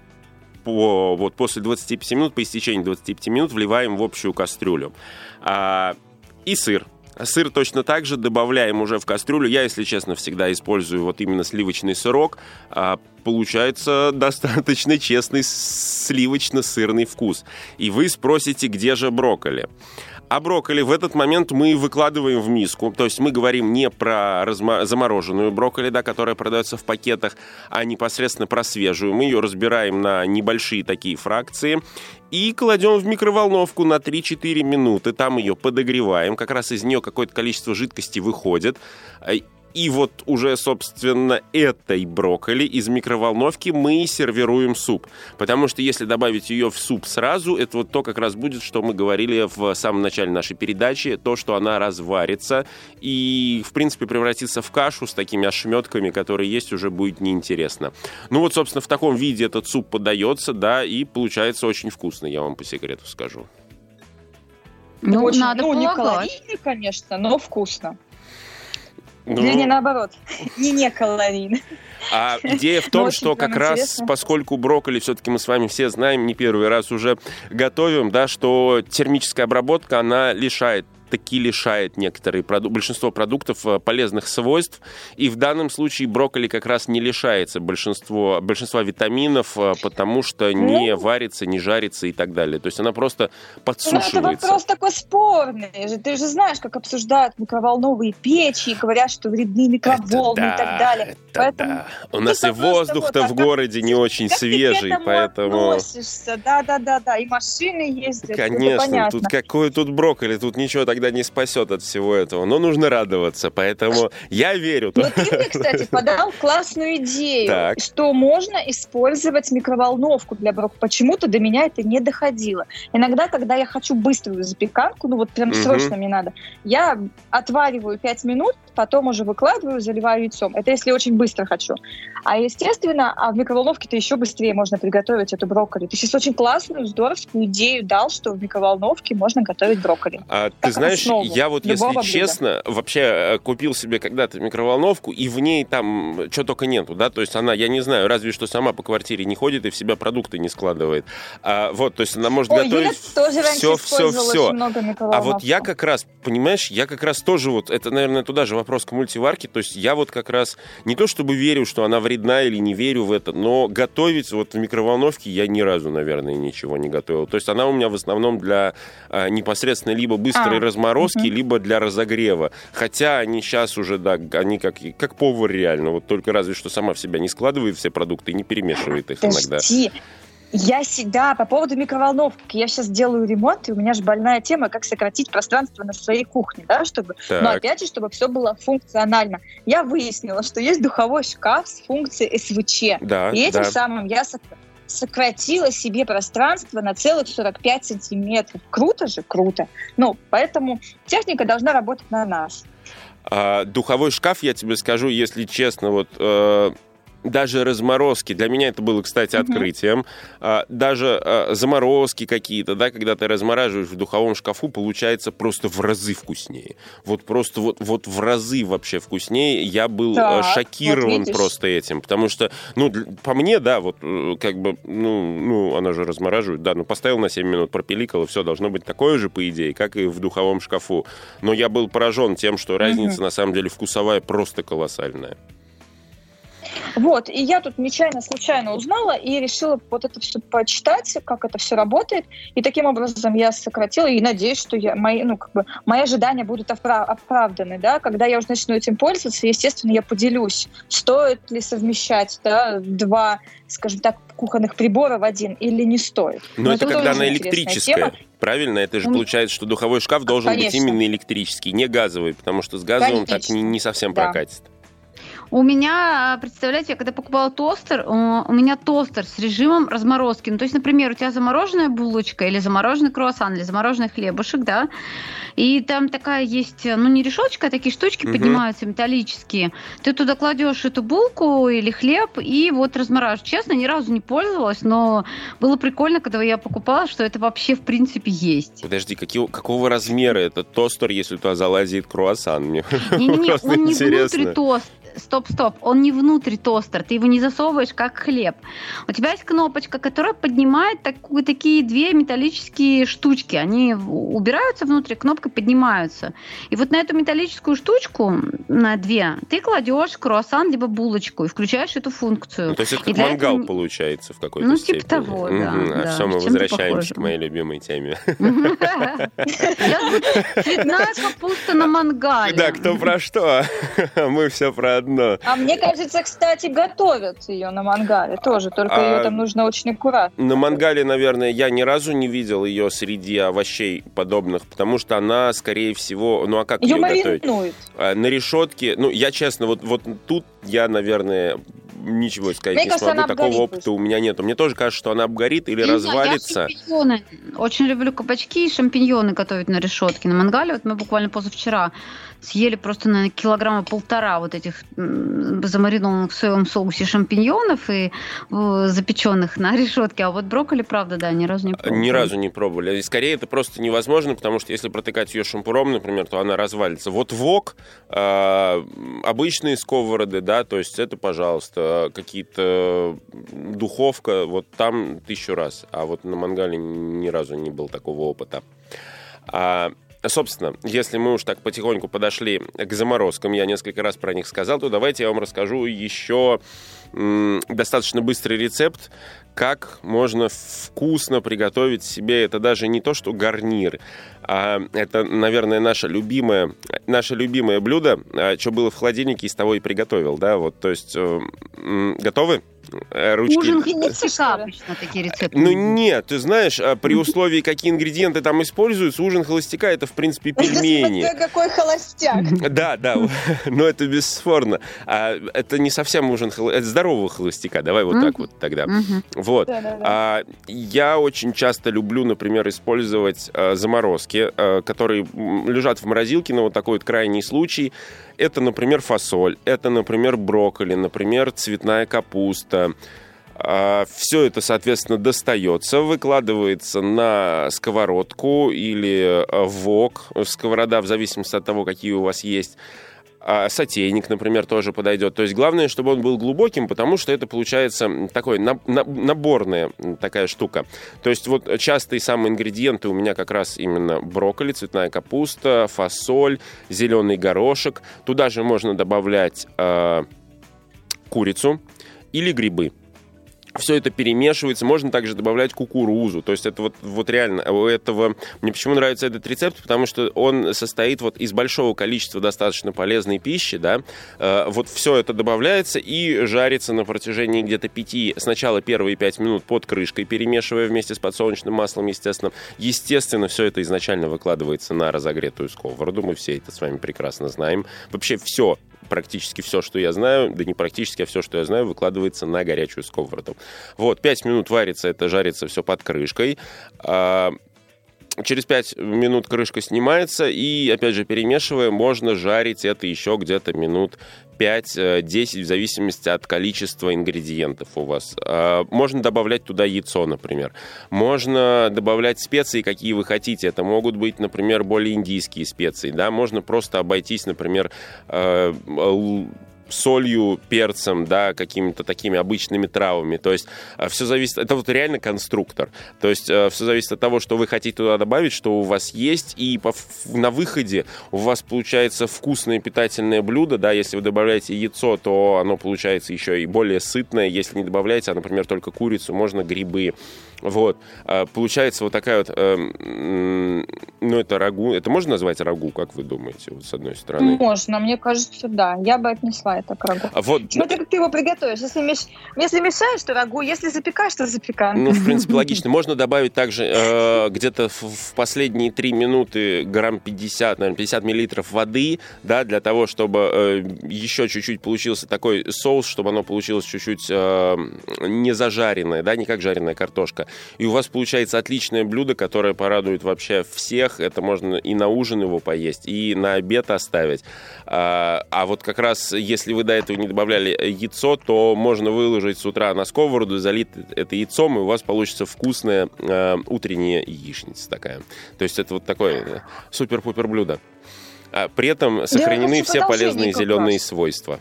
по, вот после 25 минут, по истечении 25 минут вливаем в общую кастрюлю. А, и сыр. Сыр точно так же добавляем уже в кастрюлю. Я, если честно, всегда использую вот именно сливочный сырок. А, получается *laughs* достаточно честный сливочно-сырный вкус. И вы спросите, где же брокколи? А брокколи в этот момент мы выкладываем в миску. То есть мы говорим не про размо- замороженную брокколи, да, которая продается в пакетах, а непосредственно про свежую. Мы ее разбираем на небольшие такие фракции и кладем в микроволновку на 3-4 минуты. Там ее подогреваем. Как раз из нее какое-то количество жидкости выходит. И вот уже, собственно, этой брокколи из микроволновки мы сервируем суп. Потому что если добавить ее в суп сразу, это вот то как раз будет, что мы говорили в самом начале нашей передачи, то, что она разварится и, в принципе, превратится в кашу с такими ошметками, которые есть, уже будет неинтересно. Ну вот, собственно, в таком виде этот суп подается, да, и получается очень вкусно, я вам по секрету скажу. Ну, очень, надо ну, не калорийно, конечно, но вкусно. Ну... *laughs* Не наоборот, не не. А идея в том, что как раз интересно. поскольку брокколи все-таки мы с вами все знаем, не первый раз уже готовим, да, что термическая обработка, она лишает таки лишает некоторые проду- большинство продуктов э, полезных свойств. И в данном случае брокколи как раз не лишается большинство, большинства витаминов, э, потому что не ну, варится, не жарится и так далее. То есть она просто подсушивается. Ну, это вопрос такой спорный. Ты же знаешь, как обсуждают микроволновые печи и говорят, что вредны микроволны да, и так далее. Это поэтому да. У нас и воздух-то вот, в городе не очень свежий, поэтому... Относишься? Да, да, да, да. И машины ездят. Конечно, тут какой тут брокколи, тут ничего так тогда не спасет от всего этого. Но нужно радоваться, поэтому я верю. Но ты мне, кстати, *laughs* подал классную идею, так. что можно использовать микроволновку для брок. Почему-то до меня это не доходило. Иногда, когда я хочу быструю запеканку, ну вот прям угу. срочно мне надо, я отвариваю 5 минут, потом уже выкладываю, заливаю яйцом. Это если очень быстро хочу. А естественно, а в микроволновке-то еще быстрее можно приготовить эту брокколи. Ты сейчас очень классную, здоровскую идею дал, что в микроволновке можно готовить брокколи. А, ты знаешь, основу я вот, если блюда. честно, вообще э, купил себе когда-то микроволновку, и в ней там что только нету, да, то есть она, я не знаю, разве что сама по квартире не ходит и в себя продукты не складывает. А, вот, то есть она может Ой, готовить все, все, все. А вот я как раз, понимаешь, я как раз тоже вот, это, наверное, туда же вопрос к мультиварке, то есть я вот как раз не то чтобы верю, что она вредна или не верю в это, но готовить вот в микроволновке я ни разу, наверное, ничего не готовил. То есть она у меня в основном для а, непосредственно либо быстрой а. Разморозки, угу. либо для разогрева. Хотя они сейчас уже, да, они как, как повар реально, вот только разве что сама в себя не складывает все продукты и не перемешивает их Подожди. иногда. Я всегда по поводу микроволновки. Я сейчас делаю ремонт, и у меня же больная тема, как сократить пространство на своей кухне, да, чтобы, так. но опять же, чтобы все было функционально. Я выяснила, что есть духовой шкаф с функцией СВЧ. Да, и этим да. самым я сократила себе пространство на целых 45 сантиметров. Круто же? Круто. Ну, поэтому техника должна работать на нас. А, духовой шкаф, я тебе скажу, если честно, вот э, даже разморозки, для меня это было, кстати, открытием, mm-hmm. даже а, заморозки какие-то, да, когда ты размораживаешь в духовом шкафу, получается просто в разы вкуснее. Вот просто вот, вот в разы вообще вкуснее. Я был а, так, шокирован вот просто этим, потому что, ну, по мне, да, вот э, как бы, ну, ну, она же размораживает, да, ну, поставил на 7 минут, пропиликал, и все, должно быть такое же, по идее, как и в духовом шкафу. Но я был поражен тем, что разница, mm-hmm. на самом деле, вкусовая просто колоссальная. Вот, и я тут нечаянно, случайно узнала и решила вот это все почитать, как это все работает. И таким образом я сократила и надеюсь, что я, мои, ну, как бы, мои ожидания будут оправ- оправданы. Да? Когда я уже начну этим пользоваться, естественно, я поделюсь, стоит ли совмещать да, два, скажем так, кухонных прибора в один или не стоит. Но, Но это, это когда она электрическая. Тема. Правильно? Это же получается, что духовой шкаф должен Конечно. быть именно электрический, не газовый, потому что с газовым Конечно. так не, не совсем да. прокатит. У меня, представляете, я когда покупала тостер, у меня тостер с режимом разморозки. Ну, то есть, например, у тебя замороженная булочка или замороженный круассан, или замороженный хлебушек, да, и там такая есть, ну, не решеточка, а такие штучки угу. поднимаются металлические. Ты туда кладешь эту булку или хлеб и вот размораживаешь. Честно, ни разу не пользовалась, но было прикольно, когда я покупала, что это вообще в принципе есть. Подожди, какие, какого размера этот тостер, если туда залазит круассан? Мне *laughs* Не-не-не, он не внутри тост стоп-стоп, он не внутри тостер, ты его не засовываешь как хлеб. У тебя есть кнопочка, которая поднимает так, такие две металлические штучки. Они убираются внутри, кнопкой поднимаются. И вот на эту металлическую штучку, на две, ты кладешь круассан либо булочку и включаешь эту функцию. Ну, то есть это как мангал этого... получается в какой-то ну, степени. Ну, типа того, да. Угу. А все, мы возвращаемся к моей любимой теме. *laughs* Цветная капуста на мангале. Да, кто про что? *laughs* Мы все про одно. А мне кажется, кстати, готовят ее на мангале тоже, только а... ее там нужно очень аккуратно. На мангале, наверное, я ни разу не видел ее среди овощей подобных, потому что она, скорее всего, ну а как ее, ее готовить? А, на решетке, ну я честно, вот, вот тут я, наверное, ничего сказать Мне не кажется, смогу. Такого опыта просто. у меня нет. Мне тоже кажется, что она обгорит или не развалится. Я шампиньоны. Очень люблю кабачки и шампиньоны готовить на решетке. На мангале вот мы буквально позавчера съели просто на килограмма полтора вот этих замаринованных в соевом соусе шампиньонов и э, запеченных на решетке. А вот брокколи, правда, да, ни разу не пробовали. Ни разу не пробовали. И скорее это просто невозможно, потому что если протыкать ее шампуром, например, то она развалится. Вот вок, э, обычные сковороды, да, то есть это, пожалуйста, какие-то духовка, вот там тысячу раз. А вот на мангале ни разу не был такого опыта. А, собственно, если мы уж так потихоньку подошли к заморозкам, я несколько раз про них сказал, то давайте я вам расскажу еще достаточно быстрый рецепт, как можно вкусно приготовить себе. Это даже не то, что гарнир, а это, наверное, наше любимое, наше любимое блюдо. А что было в холодильнике, из того и приготовил, да, вот, то есть, э, готовы? Э, ручки. Ужин холостяка обычно такие рецепты. Ну нет, ты знаешь, а при условии, какие ингредиенты там используются, ужин холостяка это, в принципе, *laughs* пельмени. Какой холостяк. Да, да, *laughs* но это бесспорно. А это не совсем ужин это здорового холостяка, давай вот так вот тогда. Вот. А, я очень часто люблю, например, использовать а, заморозки, а, которые лежат в морозилке, но вот такой вот крайний случай. Это, например, фасоль, это, например, брокколи, например, цветная капуста. А, Все это, соответственно, достается, выкладывается на сковородку или а, вок, сковорода, в зависимости от того, какие у вас есть. А сотейник, например, тоже подойдет. То есть главное, чтобы он был глубоким, потому что это получается такой наборная такая штука. То есть вот частые самые ингредиенты у меня как раз именно брокколи, цветная капуста, фасоль, зеленый горошек. Туда же можно добавлять э, курицу или грибы все это перемешивается. Можно также добавлять кукурузу. То есть это вот, вот реально у этого... Мне почему нравится этот рецепт? Потому что он состоит вот из большого количества достаточно полезной пищи, да. Э, вот все это добавляется и жарится на протяжении где-то пяти... Сначала первые пять минут под крышкой, перемешивая вместе с подсолнечным маслом, естественно. Естественно, все это изначально выкладывается на разогретую сковороду. Мы все это с вами прекрасно знаем. Вообще все практически все, что я знаю, да не практически, а все, что я знаю, выкладывается на горячую сковороду. Вот, 5 минут варится, это жарится все под крышкой. А, через 5 минут крышка снимается, и, опять же, перемешивая, можно жарить это еще где-то минут 5-10, в зависимости от количества ингредиентов у вас. А, можно добавлять туда яйцо, например. Можно добавлять специи, какие вы хотите. Это могут быть, например, более индийские специи. Да? Можно просто обойтись, например, а, солью, перцем, да, какими-то такими обычными травами. То есть э, все зависит, это вот реально конструктор. То есть э, все зависит от того, что вы хотите туда добавить, что у вас есть, и по, на выходе у вас получается вкусное питательное блюдо, да, если вы добавляете яйцо, то оно получается еще и более сытное, если не добавляете, а, например, только курицу, можно грибы, вот. А, получается вот такая вот, э, ну, это рагу. Это можно назвать рагу, как вы думаете, вот с одной стороны? Можно, мне кажется, да. Я бы отнесла это к рагу. А вот... Смотри, как ты его приготовишь. Если, меш... если мешаешь, то рагу. Если запекаешь, то запекаем. Ну, в принципе, *laughs* логично. Можно добавить также э, где-то в, в последние три минуты грамм 50, наверное, 50 миллилитров воды, да, для того, чтобы э, еще чуть-чуть получился такой соус, чтобы оно получилось чуть-чуть э, не зажаренное, да, не как жареная картошка и у вас получается отличное блюдо, которое порадует вообще всех. Это можно и на ужин его поесть, и на обед оставить. А, а вот как раз, если вы до этого не добавляли яйцо, то можно выложить с утра на сковороду, залить это яйцом, и у вас получится вкусная э, утренняя яичница такая. То есть это вот такое э, супер-пупер блюдо. А при этом сохранены все полезные зеленые свойства.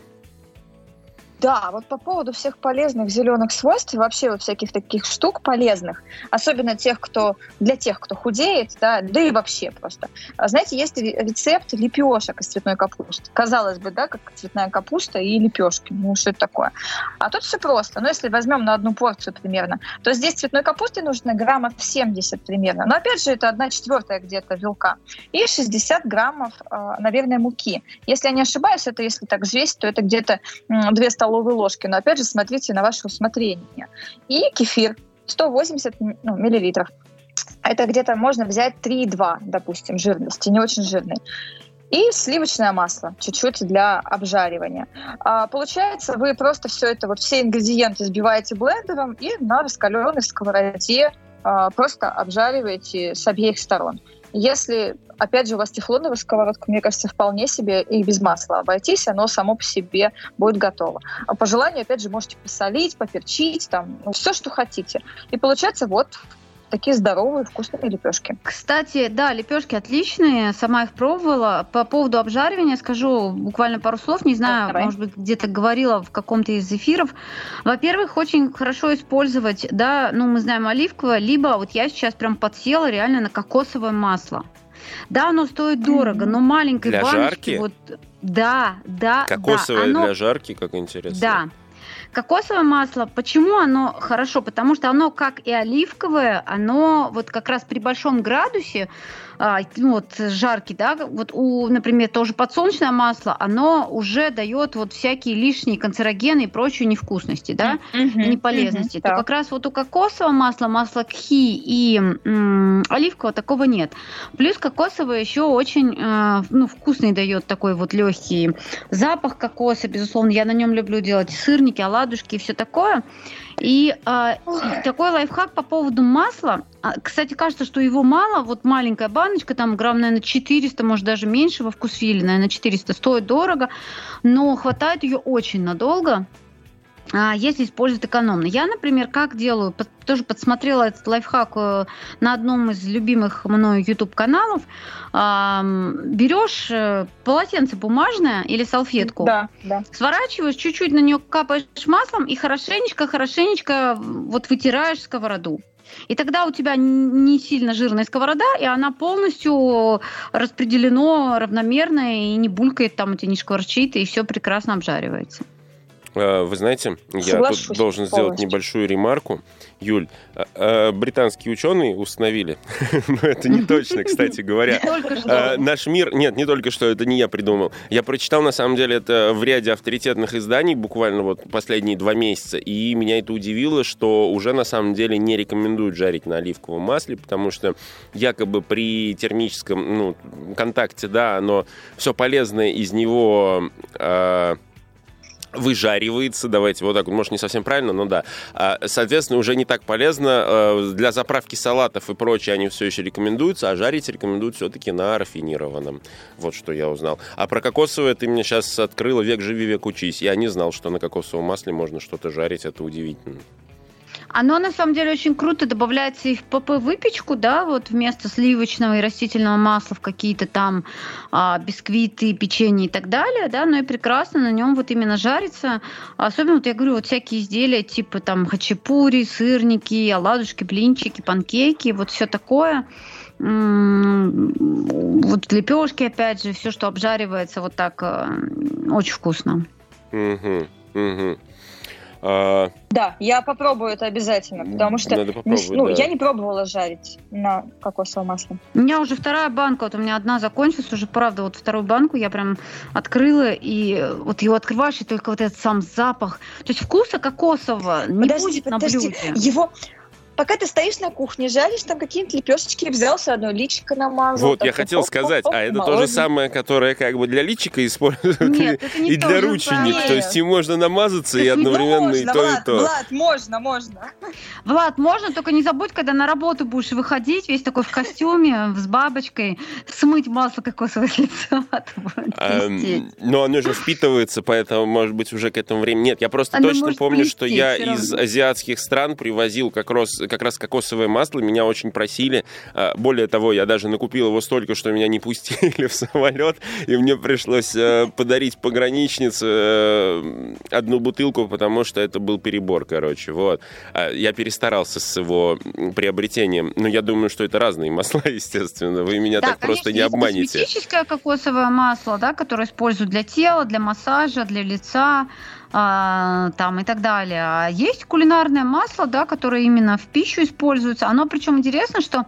Да, вот по поводу всех полезных зеленых свойств, вообще вот всяких таких штук полезных, особенно тех, кто для тех, кто худеет, да, да и вообще просто. А знаете, есть рецепт лепешек из цветной капусты. Казалось бы, да, как цветная капуста и лепешки. Ну, что это такое? А тут все просто. Но если возьмем на одну порцию примерно, то здесь цветной капусты нужно граммов 70 примерно. Но опять же, это одна четвертая где-то белка. И 60 граммов, а, наверное, муки. Если я не ошибаюсь, это если так взвесить, то это где-то 2 столовые столовой ложки. Но опять же, смотрите на ваше усмотрение. И кефир 180 ну, миллилитров. Это где-то можно взять 3,2, допустим, жирности, не очень жирный. И сливочное масло, чуть-чуть для обжаривания. А, получается, вы просто все это, вот все ингредиенты взбиваете блендером и на раскаленной сковороде а, просто обжариваете с обеих сторон. Если, опять же, у вас тефлоновая сковородка, мне кажется, вполне себе и без масла обойтись, оно само по себе будет готово. А по желанию, опять же, можете посолить, поперчить, там, ну, все, что хотите. И получается вот такие здоровые вкусные лепешки. Кстати, да, лепешки отличные, сама их пробовала. По поводу обжаривания скажу буквально пару слов, не знаю, Давай. может быть, где-то говорила в каком-то из эфиров. Во-первых, очень хорошо использовать, да, ну, мы знаем оливковое, либо вот я сейчас прям подсела реально на кокосовое масло. Да, оно стоит дорого, но маленькой для баночки жарки? вот да, да, Кокосовое да, оно... для жарки, как интересно. Да, Кокосовое масло, почему оно хорошо? Потому что оно, как и оливковое, оно вот как раз при большом градусе а, ну, вот жаркий, да, вот у, например, тоже подсолнечное масло, оно уже дает вот всякие лишние канцерогены и прочие невкусности, да, mm-hmm. и неполезности. Mm-hmm. То как раз вот у кокосового масла, масла кхи и м, оливкового такого нет. Плюс кокосовое еще очень, э, ну, вкусный дает такой вот легкий запах кокоса, безусловно, я на нем люблю делать сырники, оладушки и все такое. И а, такой лайфхак по поводу масла. А, кстати, кажется, что его мало. Вот маленькая баночка, там грамм, наверное, 400, может, даже меньше во вкусвиле, наверное, 400. Стоит дорого, но хватает ее очень надолго если использовать экономно. Я, например, как делаю, тоже подсмотрела этот лайфхак э, на одном из любимых мной YouTube-каналов. Берешь э, полотенце бумажное или салфетку, да, да. сворачиваешь, чуть-чуть на нее капаешь маслом и хорошенечко-хорошенечко вот вытираешь сковороду. И тогда у тебя не сильно жирная сковорода, и она полностью распределено равномерно и не булькает там, у тебя не шкварчит, и все прекрасно обжаривается. Э, вы знаете, я тут должен сделать небольшую ремарку. Юль, э, э, британские ученые установили, *laughs* но это не точно, кстати говоря. Наш мир, нет, не только что, это не я придумал. Я прочитал, на самом деле, это в ряде авторитетных изданий, буквально вот последние два месяца, и меня это удивило, что уже на самом деле не рекомендуют жарить на оливковом масле, потому что якобы при термическом ну, контакте, да, оно все полезное из него выжаривается, давайте вот так может, не совсем правильно, но да. А, соответственно, уже не так полезно. Э, для заправки салатов и прочее они все еще рекомендуются, а жарить рекомендуют все-таки на рафинированном. Вот что я узнал. А про кокосовое ты мне сейчас открыла «Век живи, век учись». Я не знал, что на кокосовом масле можно что-то жарить, это удивительно. Оно на самом деле очень круто добавляется и в ПП-выпечку, да, вот вместо сливочного и растительного масла в какие-то там а, бисквиты, печенье и так далее, да, но и прекрасно на нем вот именно жарится. Особенно, вот я говорю, вот всякие изделия типа там хачапури, сырники, оладушки, блинчики, панкейки, вот все такое вот лепешки, опять же, все, что обжаривается вот так, э, очень вкусно. Угу, угу. А... Да, я попробую это обязательно, потому что Надо ну, да. я не пробовала жарить на кокосовом масле. У меня уже вторая банка, вот у меня одна закончилась, уже правда, вот вторую банку я прям открыла, и вот ее открываешь, и только вот этот сам запах. То есть вкуса кокосового не подожди, будет подожди. на блюде. Его, пока ты стоишь на кухне, жаришь там какие-нибудь лепешечки, взялся одно личико намазал. Вот, я хотел сказать, а это то же самое, которое как бы для личика используют Нет, и для рученик. То есть им можно намазаться и *laughs* одновременно и то, и то. Влад, можно, можно. Влад, можно, только не забудь, когда на работу будешь выходить, весь такой в костюме, с бабочкой, смыть масло кокосовое с лица. Но оно же впитывается, поэтому, может быть, уже к этому времени... Нет, я просто точно помню, что я из азиатских стран привозил как раз как раз кокосовое масло, меня очень просили. А, более того, я даже накупил его столько, что меня не *laughs* пустили в самолет, и мне пришлось э, подарить пограничнице э, одну бутылку, потому что это был перебор, короче. Вот. А, я перестарался с его приобретением. Но я думаю, что это разные масла, *laughs* естественно. Вы меня да, так конечно, просто не обманете. Косметическое кокосовое масло, да, которое используют для тела, для массажа, для лица а, там и так далее. А есть кулинарное масло, да, которое именно в пищу используется. Оно причем интересно, что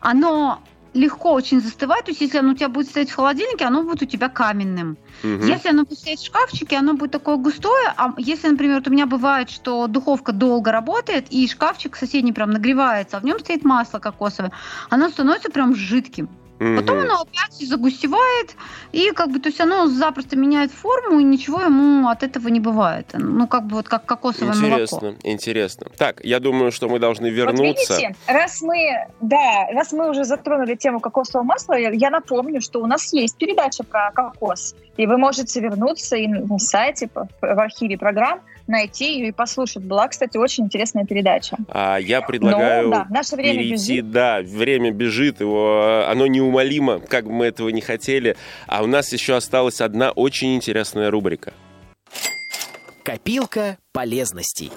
оно легко очень застывает. То есть, если оно у тебя будет стоять в холодильнике, оно будет у тебя каменным. Угу. Если оно будет стоять в шкафчике, оно будет такое густое. А если, например, вот у меня бывает, что духовка долго работает, и шкафчик соседний прям нагревается, а в нем стоит масло кокосовое, оно становится прям жидким. Угу. Потом оно опять загустевает, и как бы, то есть оно запросто меняет форму, и ничего ему от этого не бывает. Ну, как бы вот как кокосовое интересно, молоко. Интересно, интересно. Так, я думаю, что мы должны вернуться. Вот видите, раз мы, да, раз мы уже затронули тему кокосового масла, я напомню, что у нас есть передача про кокос, и вы можете вернуться и на сайте, в архиве программ, найти ее и послушать. Была, кстати, очень интересная передача. А я предлагаю Но, да, наше время перейти, бежит. да, время бежит, его, оно неумолимо, как бы мы этого не хотели. А у нас еще осталась одна очень интересная рубрика. Копилка полезностей.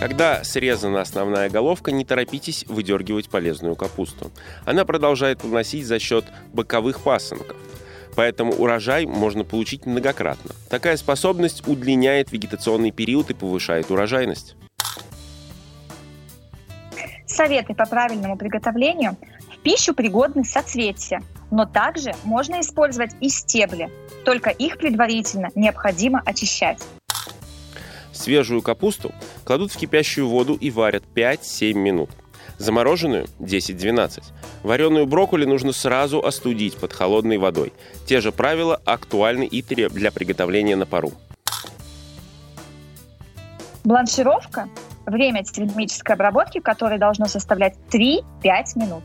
Когда срезана основная головка, не торопитесь выдергивать полезную капусту. Она продолжает плодоносить за счет боковых пасынков – поэтому урожай можно получить многократно. Такая способность удлиняет вегетационный период и повышает урожайность. Советы по правильному приготовлению. В пищу пригодны соцветия, но также можно использовать и стебли, только их предварительно необходимо очищать. Свежую капусту кладут в кипящую воду и варят 5-7 минут – Замороженную – 10-12. Вареную брокколи нужно сразу остудить под холодной водой. Те же правила актуальны и для приготовления на пару. Бланшировка – время термической обработки, которое должно составлять 3-5 минут.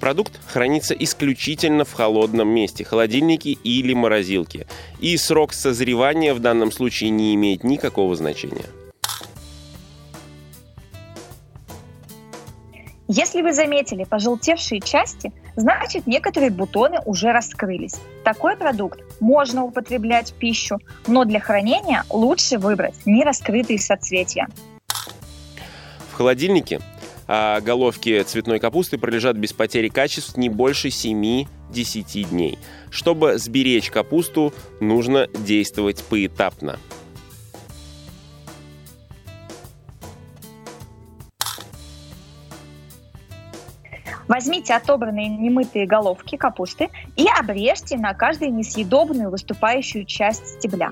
Продукт хранится исключительно в холодном месте, холодильнике или морозилке. И срок созревания в данном случае не имеет никакого значения. Если вы заметили пожелтевшие части, значит некоторые бутоны уже раскрылись. Такой продукт можно употреблять в пищу, но для хранения лучше выбрать нераскрытые соцветия. В холодильнике а головки цветной капусты пролежат без потери качеств не больше 7-10 дней. Чтобы сберечь капусту, нужно действовать поэтапно. Возьмите отобранные немытые головки капусты и обрежьте на каждую несъедобную выступающую часть стебля.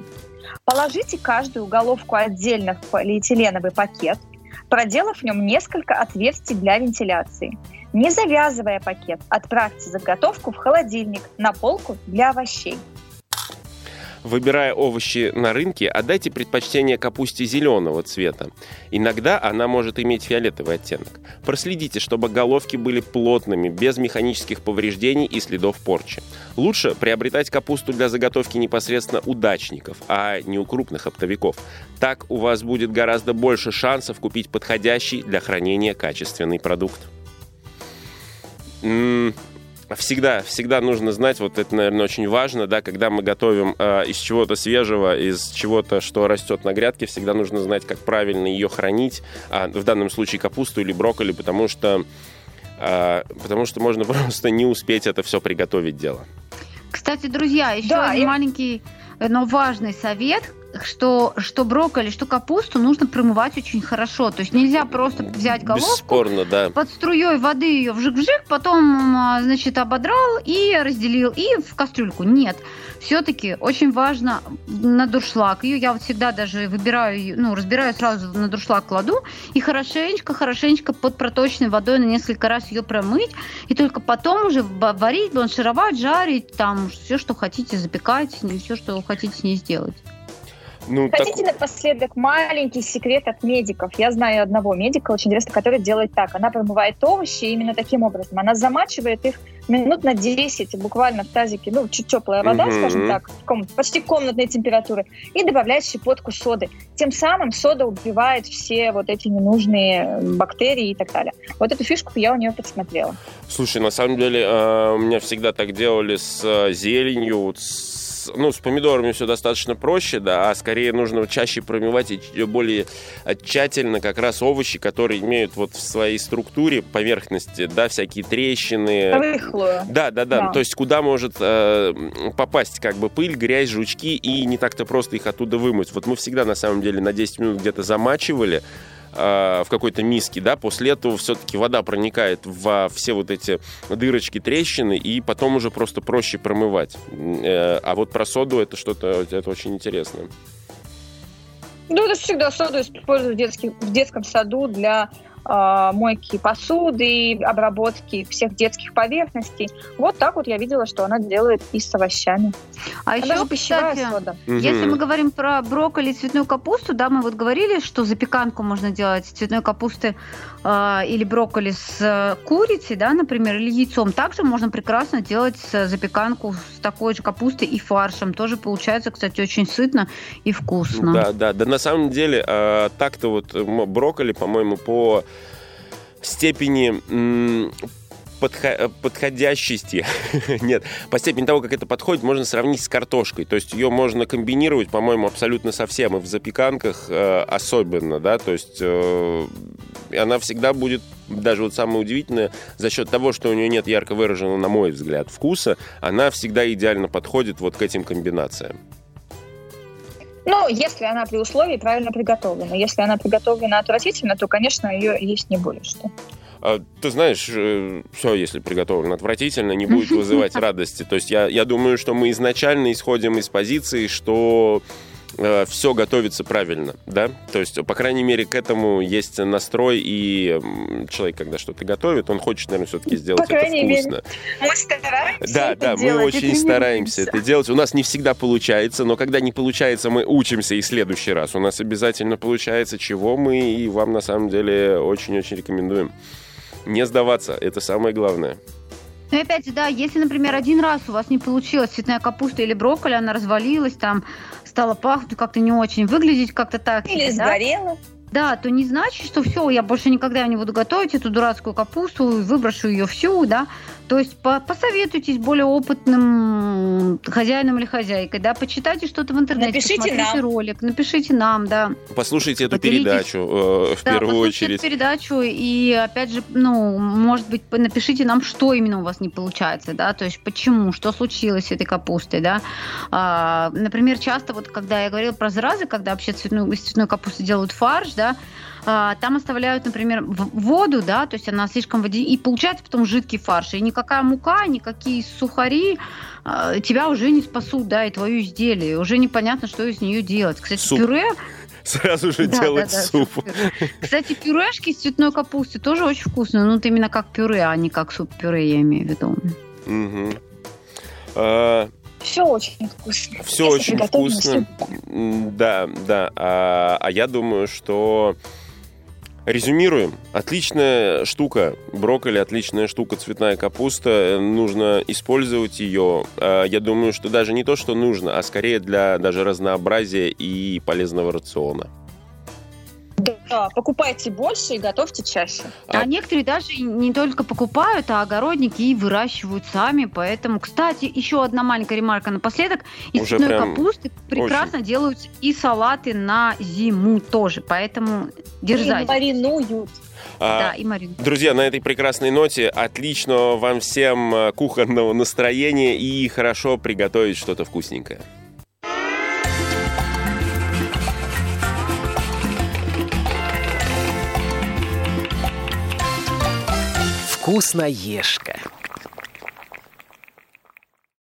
Положите каждую головку отдельно в полиэтиленовый пакет, проделав в нем несколько отверстий для вентиляции. Не завязывая пакет, отправьте заготовку в холодильник на полку для овощей. Выбирая овощи на рынке, отдайте предпочтение капусте зеленого цвета. Иногда она может иметь фиолетовый оттенок. Проследите, чтобы головки были плотными, без механических повреждений и следов порчи. Лучше приобретать капусту для заготовки непосредственно у дачников, а не у крупных оптовиков. Так у вас будет гораздо больше шансов купить подходящий для хранения качественный продукт. М, Всегда, всегда нужно знать, вот это, наверное, очень важно, да, когда мы готовим э, из чего-то свежего, из чего-то, что растет на грядке, всегда нужно знать, как правильно ее хранить, а, в данном случае капусту или брокколи, потому что, э, потому что можно *laughs* просто не успеть это все приготовить дело. Кстати, друзья, еще Да, один я- маленький, но важный совет, что, что брокколи, что капусту нужно промывать очень хорошо. То есть нельзя просто взять головку, Бесспорно, да. под струей воды ее вжик-вжик, потом, а, значит, ободрал и разделил, и в кастрюльку. Нет. Все-таки очень важно на дуршлаг. Ее я вот всегда даже выбираю, ну, разбираю сразу на дуршлаг кладу и хорошенечко, хорошенечко под проточной водой на несколько раз ее промыть, и только потом уже варить, бланшировать, жарить, там все, что хотите, запекать, все, что хотите с ней сделать. Ну, так- Хотите напоследок маленький секрет от медиков? Я знаю одного медика, очень интересно, который делает так. Она промывает овощи именно таким образом. Она замачивает их минут на 10, буквально в тазике, ну, чуть теплая вода, Мгм. скажем так, ком- почти комнатной температуры, и добавляет щепотку соды. Тем самым сода убивает все вот эти ненужные бактерии и так далее. Вот эту фишку я у нее подсмотрела. Слушай, на самом деле, э, у меня всегда так делали с э, зеленью, вот с- ну, с помидорами все достаточно проще, да, а скорее нужно чаще промывать и более э, тщательно как раз овощи, которые имеют вот в своей структуре поверхности, да, всякие трещины. Рыхлую. Да, да, да, Да. То есть куда может э, попасть как бы пыль, грязь, жучки, и не так-то просто их оттуда вымыть. Вот мы всегда на самом деле на 10 минут где-то замачивали в какой-то миске, да, после этого все-таки вода проникает во все вот эти дырочки, трещины, и потом уже просто проще промывать. Э, а вот про соду это что-то, это очень интересно. Ну, это всегда соду используют в, детских- в детском саду для мойки посуды, обработки всех детских поверхностей. Вот так вот я видела, что она делает и с овощами. А А еще, даже пищевая кстати, сода. Если мы говорим про брокколи и цветную капусту, да, мы вот говорили, что запеканку можно делать с цветной капусты э, или брокколи с э, курицей, да, например, или яйцом. Также можно прекрасно делать с- запеканку с такой же капустой и фаршем. Тоже получается, кстати, очень сытно и вкусно. Да, да, да. На самом деле, э, так-то вот брокколи, по-моему, по степени подходящести, *laughs* нет, по степени того, как это подходит, можно сравнить с картошкой. То есть ее можно комбинировать, по-моему, абсолютно со всем, и в запеканках э, особенно, да, то есть э, она всегда будет, даже вот самое удивительное, за счет того, что у нее нет ярко выраженного, на мой взгляд, вкуса, она всегда идеально подходит вот к этим комбинациям. Ну, если она при условии правильно приготовлена. Если она приготовлена отвратительно, то, конечно, ее есть не более что. А, Ты знаешь, все, если приготовлено отвратительно, не будет вызывать *laughs* радости. То есть я, я думаю, что мы изначально исходим из позиции, что все готовится правильно, да? То есть, по крайней мере, к этому есть настрой, и человек, когда что-то готовит, он хочет, наверное, все-таки сделать По крайней это мере, вкусно. Мы стараемся Да, это да, мы делать и очень стараемся это делать. У нас не всегда получается, но когда не получается, мы учимся и в следующий раз. У нас обязательно получается, чего мы и вам на самом деле очень-очень рекомендуем. Не сдаваться, это самое главное. Ну и опять же, да, если, например, один раз у вас не получилась цветная капуста или брокколи, она развалилась, там стала пахнуть как-то не очень, выглядеть как-то так. Или да? сгорела. Да, то не значит, что все, я больше никогда не буду готовить эту дурацкую капусту, и выброшу ее всю, да. То есть по- посоветуйтесь более опытным хозяином или хозяйкой, да, почитайте что-то в интернете, Напишите нам. ролик, напишите нам, да. Послушайте эту Поделитесь. передачу э, в Да, первую послушайте очередь. эту передачу и, опять же, ну, может быть, напишите нам, что именно у вас не получается, да, то есть почему, что случилось с этой капустой, да. А, например, часто вот, когда я говорила про заразы, когда вообще цветную, из цветной капусты делают фарш, да, а, там оставляют, например, воду, да, то есть она слишком води... и получается потом жидкий фарш, и никакая мука, никакие сухари а, тебя уже не спасут, да, и твое изделие, уже непонятно, что из нее делать. Кстати, Суп. пюре Сразу же да, делать да, да, суп. суп-пюре. Кстати, пюрешки из цветной капусты тоже очень вкусные. Ну, вот именно как пюре, а не как суп-пюре, я имею в виду. Мгм. А, все очень вкусно. Все очень вкусно. Да, да. А, а я думаю, что Резюмируем. Отличная штука. Брокколи, отличная штука, цветная капуста. Нужно использовать ее. А, я думаю, что даже не то, что нужно, а скорее для даже разнообразия и полезного рациона. Да, покупайте больше и готовьте чаще. А, а некоторые даже не только покупают, а огородники и выращивают сами. Поэтому, кстати, еще одна маленькая ремарка напоследок. Из цветной капусты прекрасно очень. делают и салаты на зиму тоже. Поэтому дерзайте. И маринуют. А, да, и Марин. Друзья, на этой прекрасной ноте отличного вам всем э, кухонного настроения и хорошо приготовить что-то вкусненькое. Вкусноежка.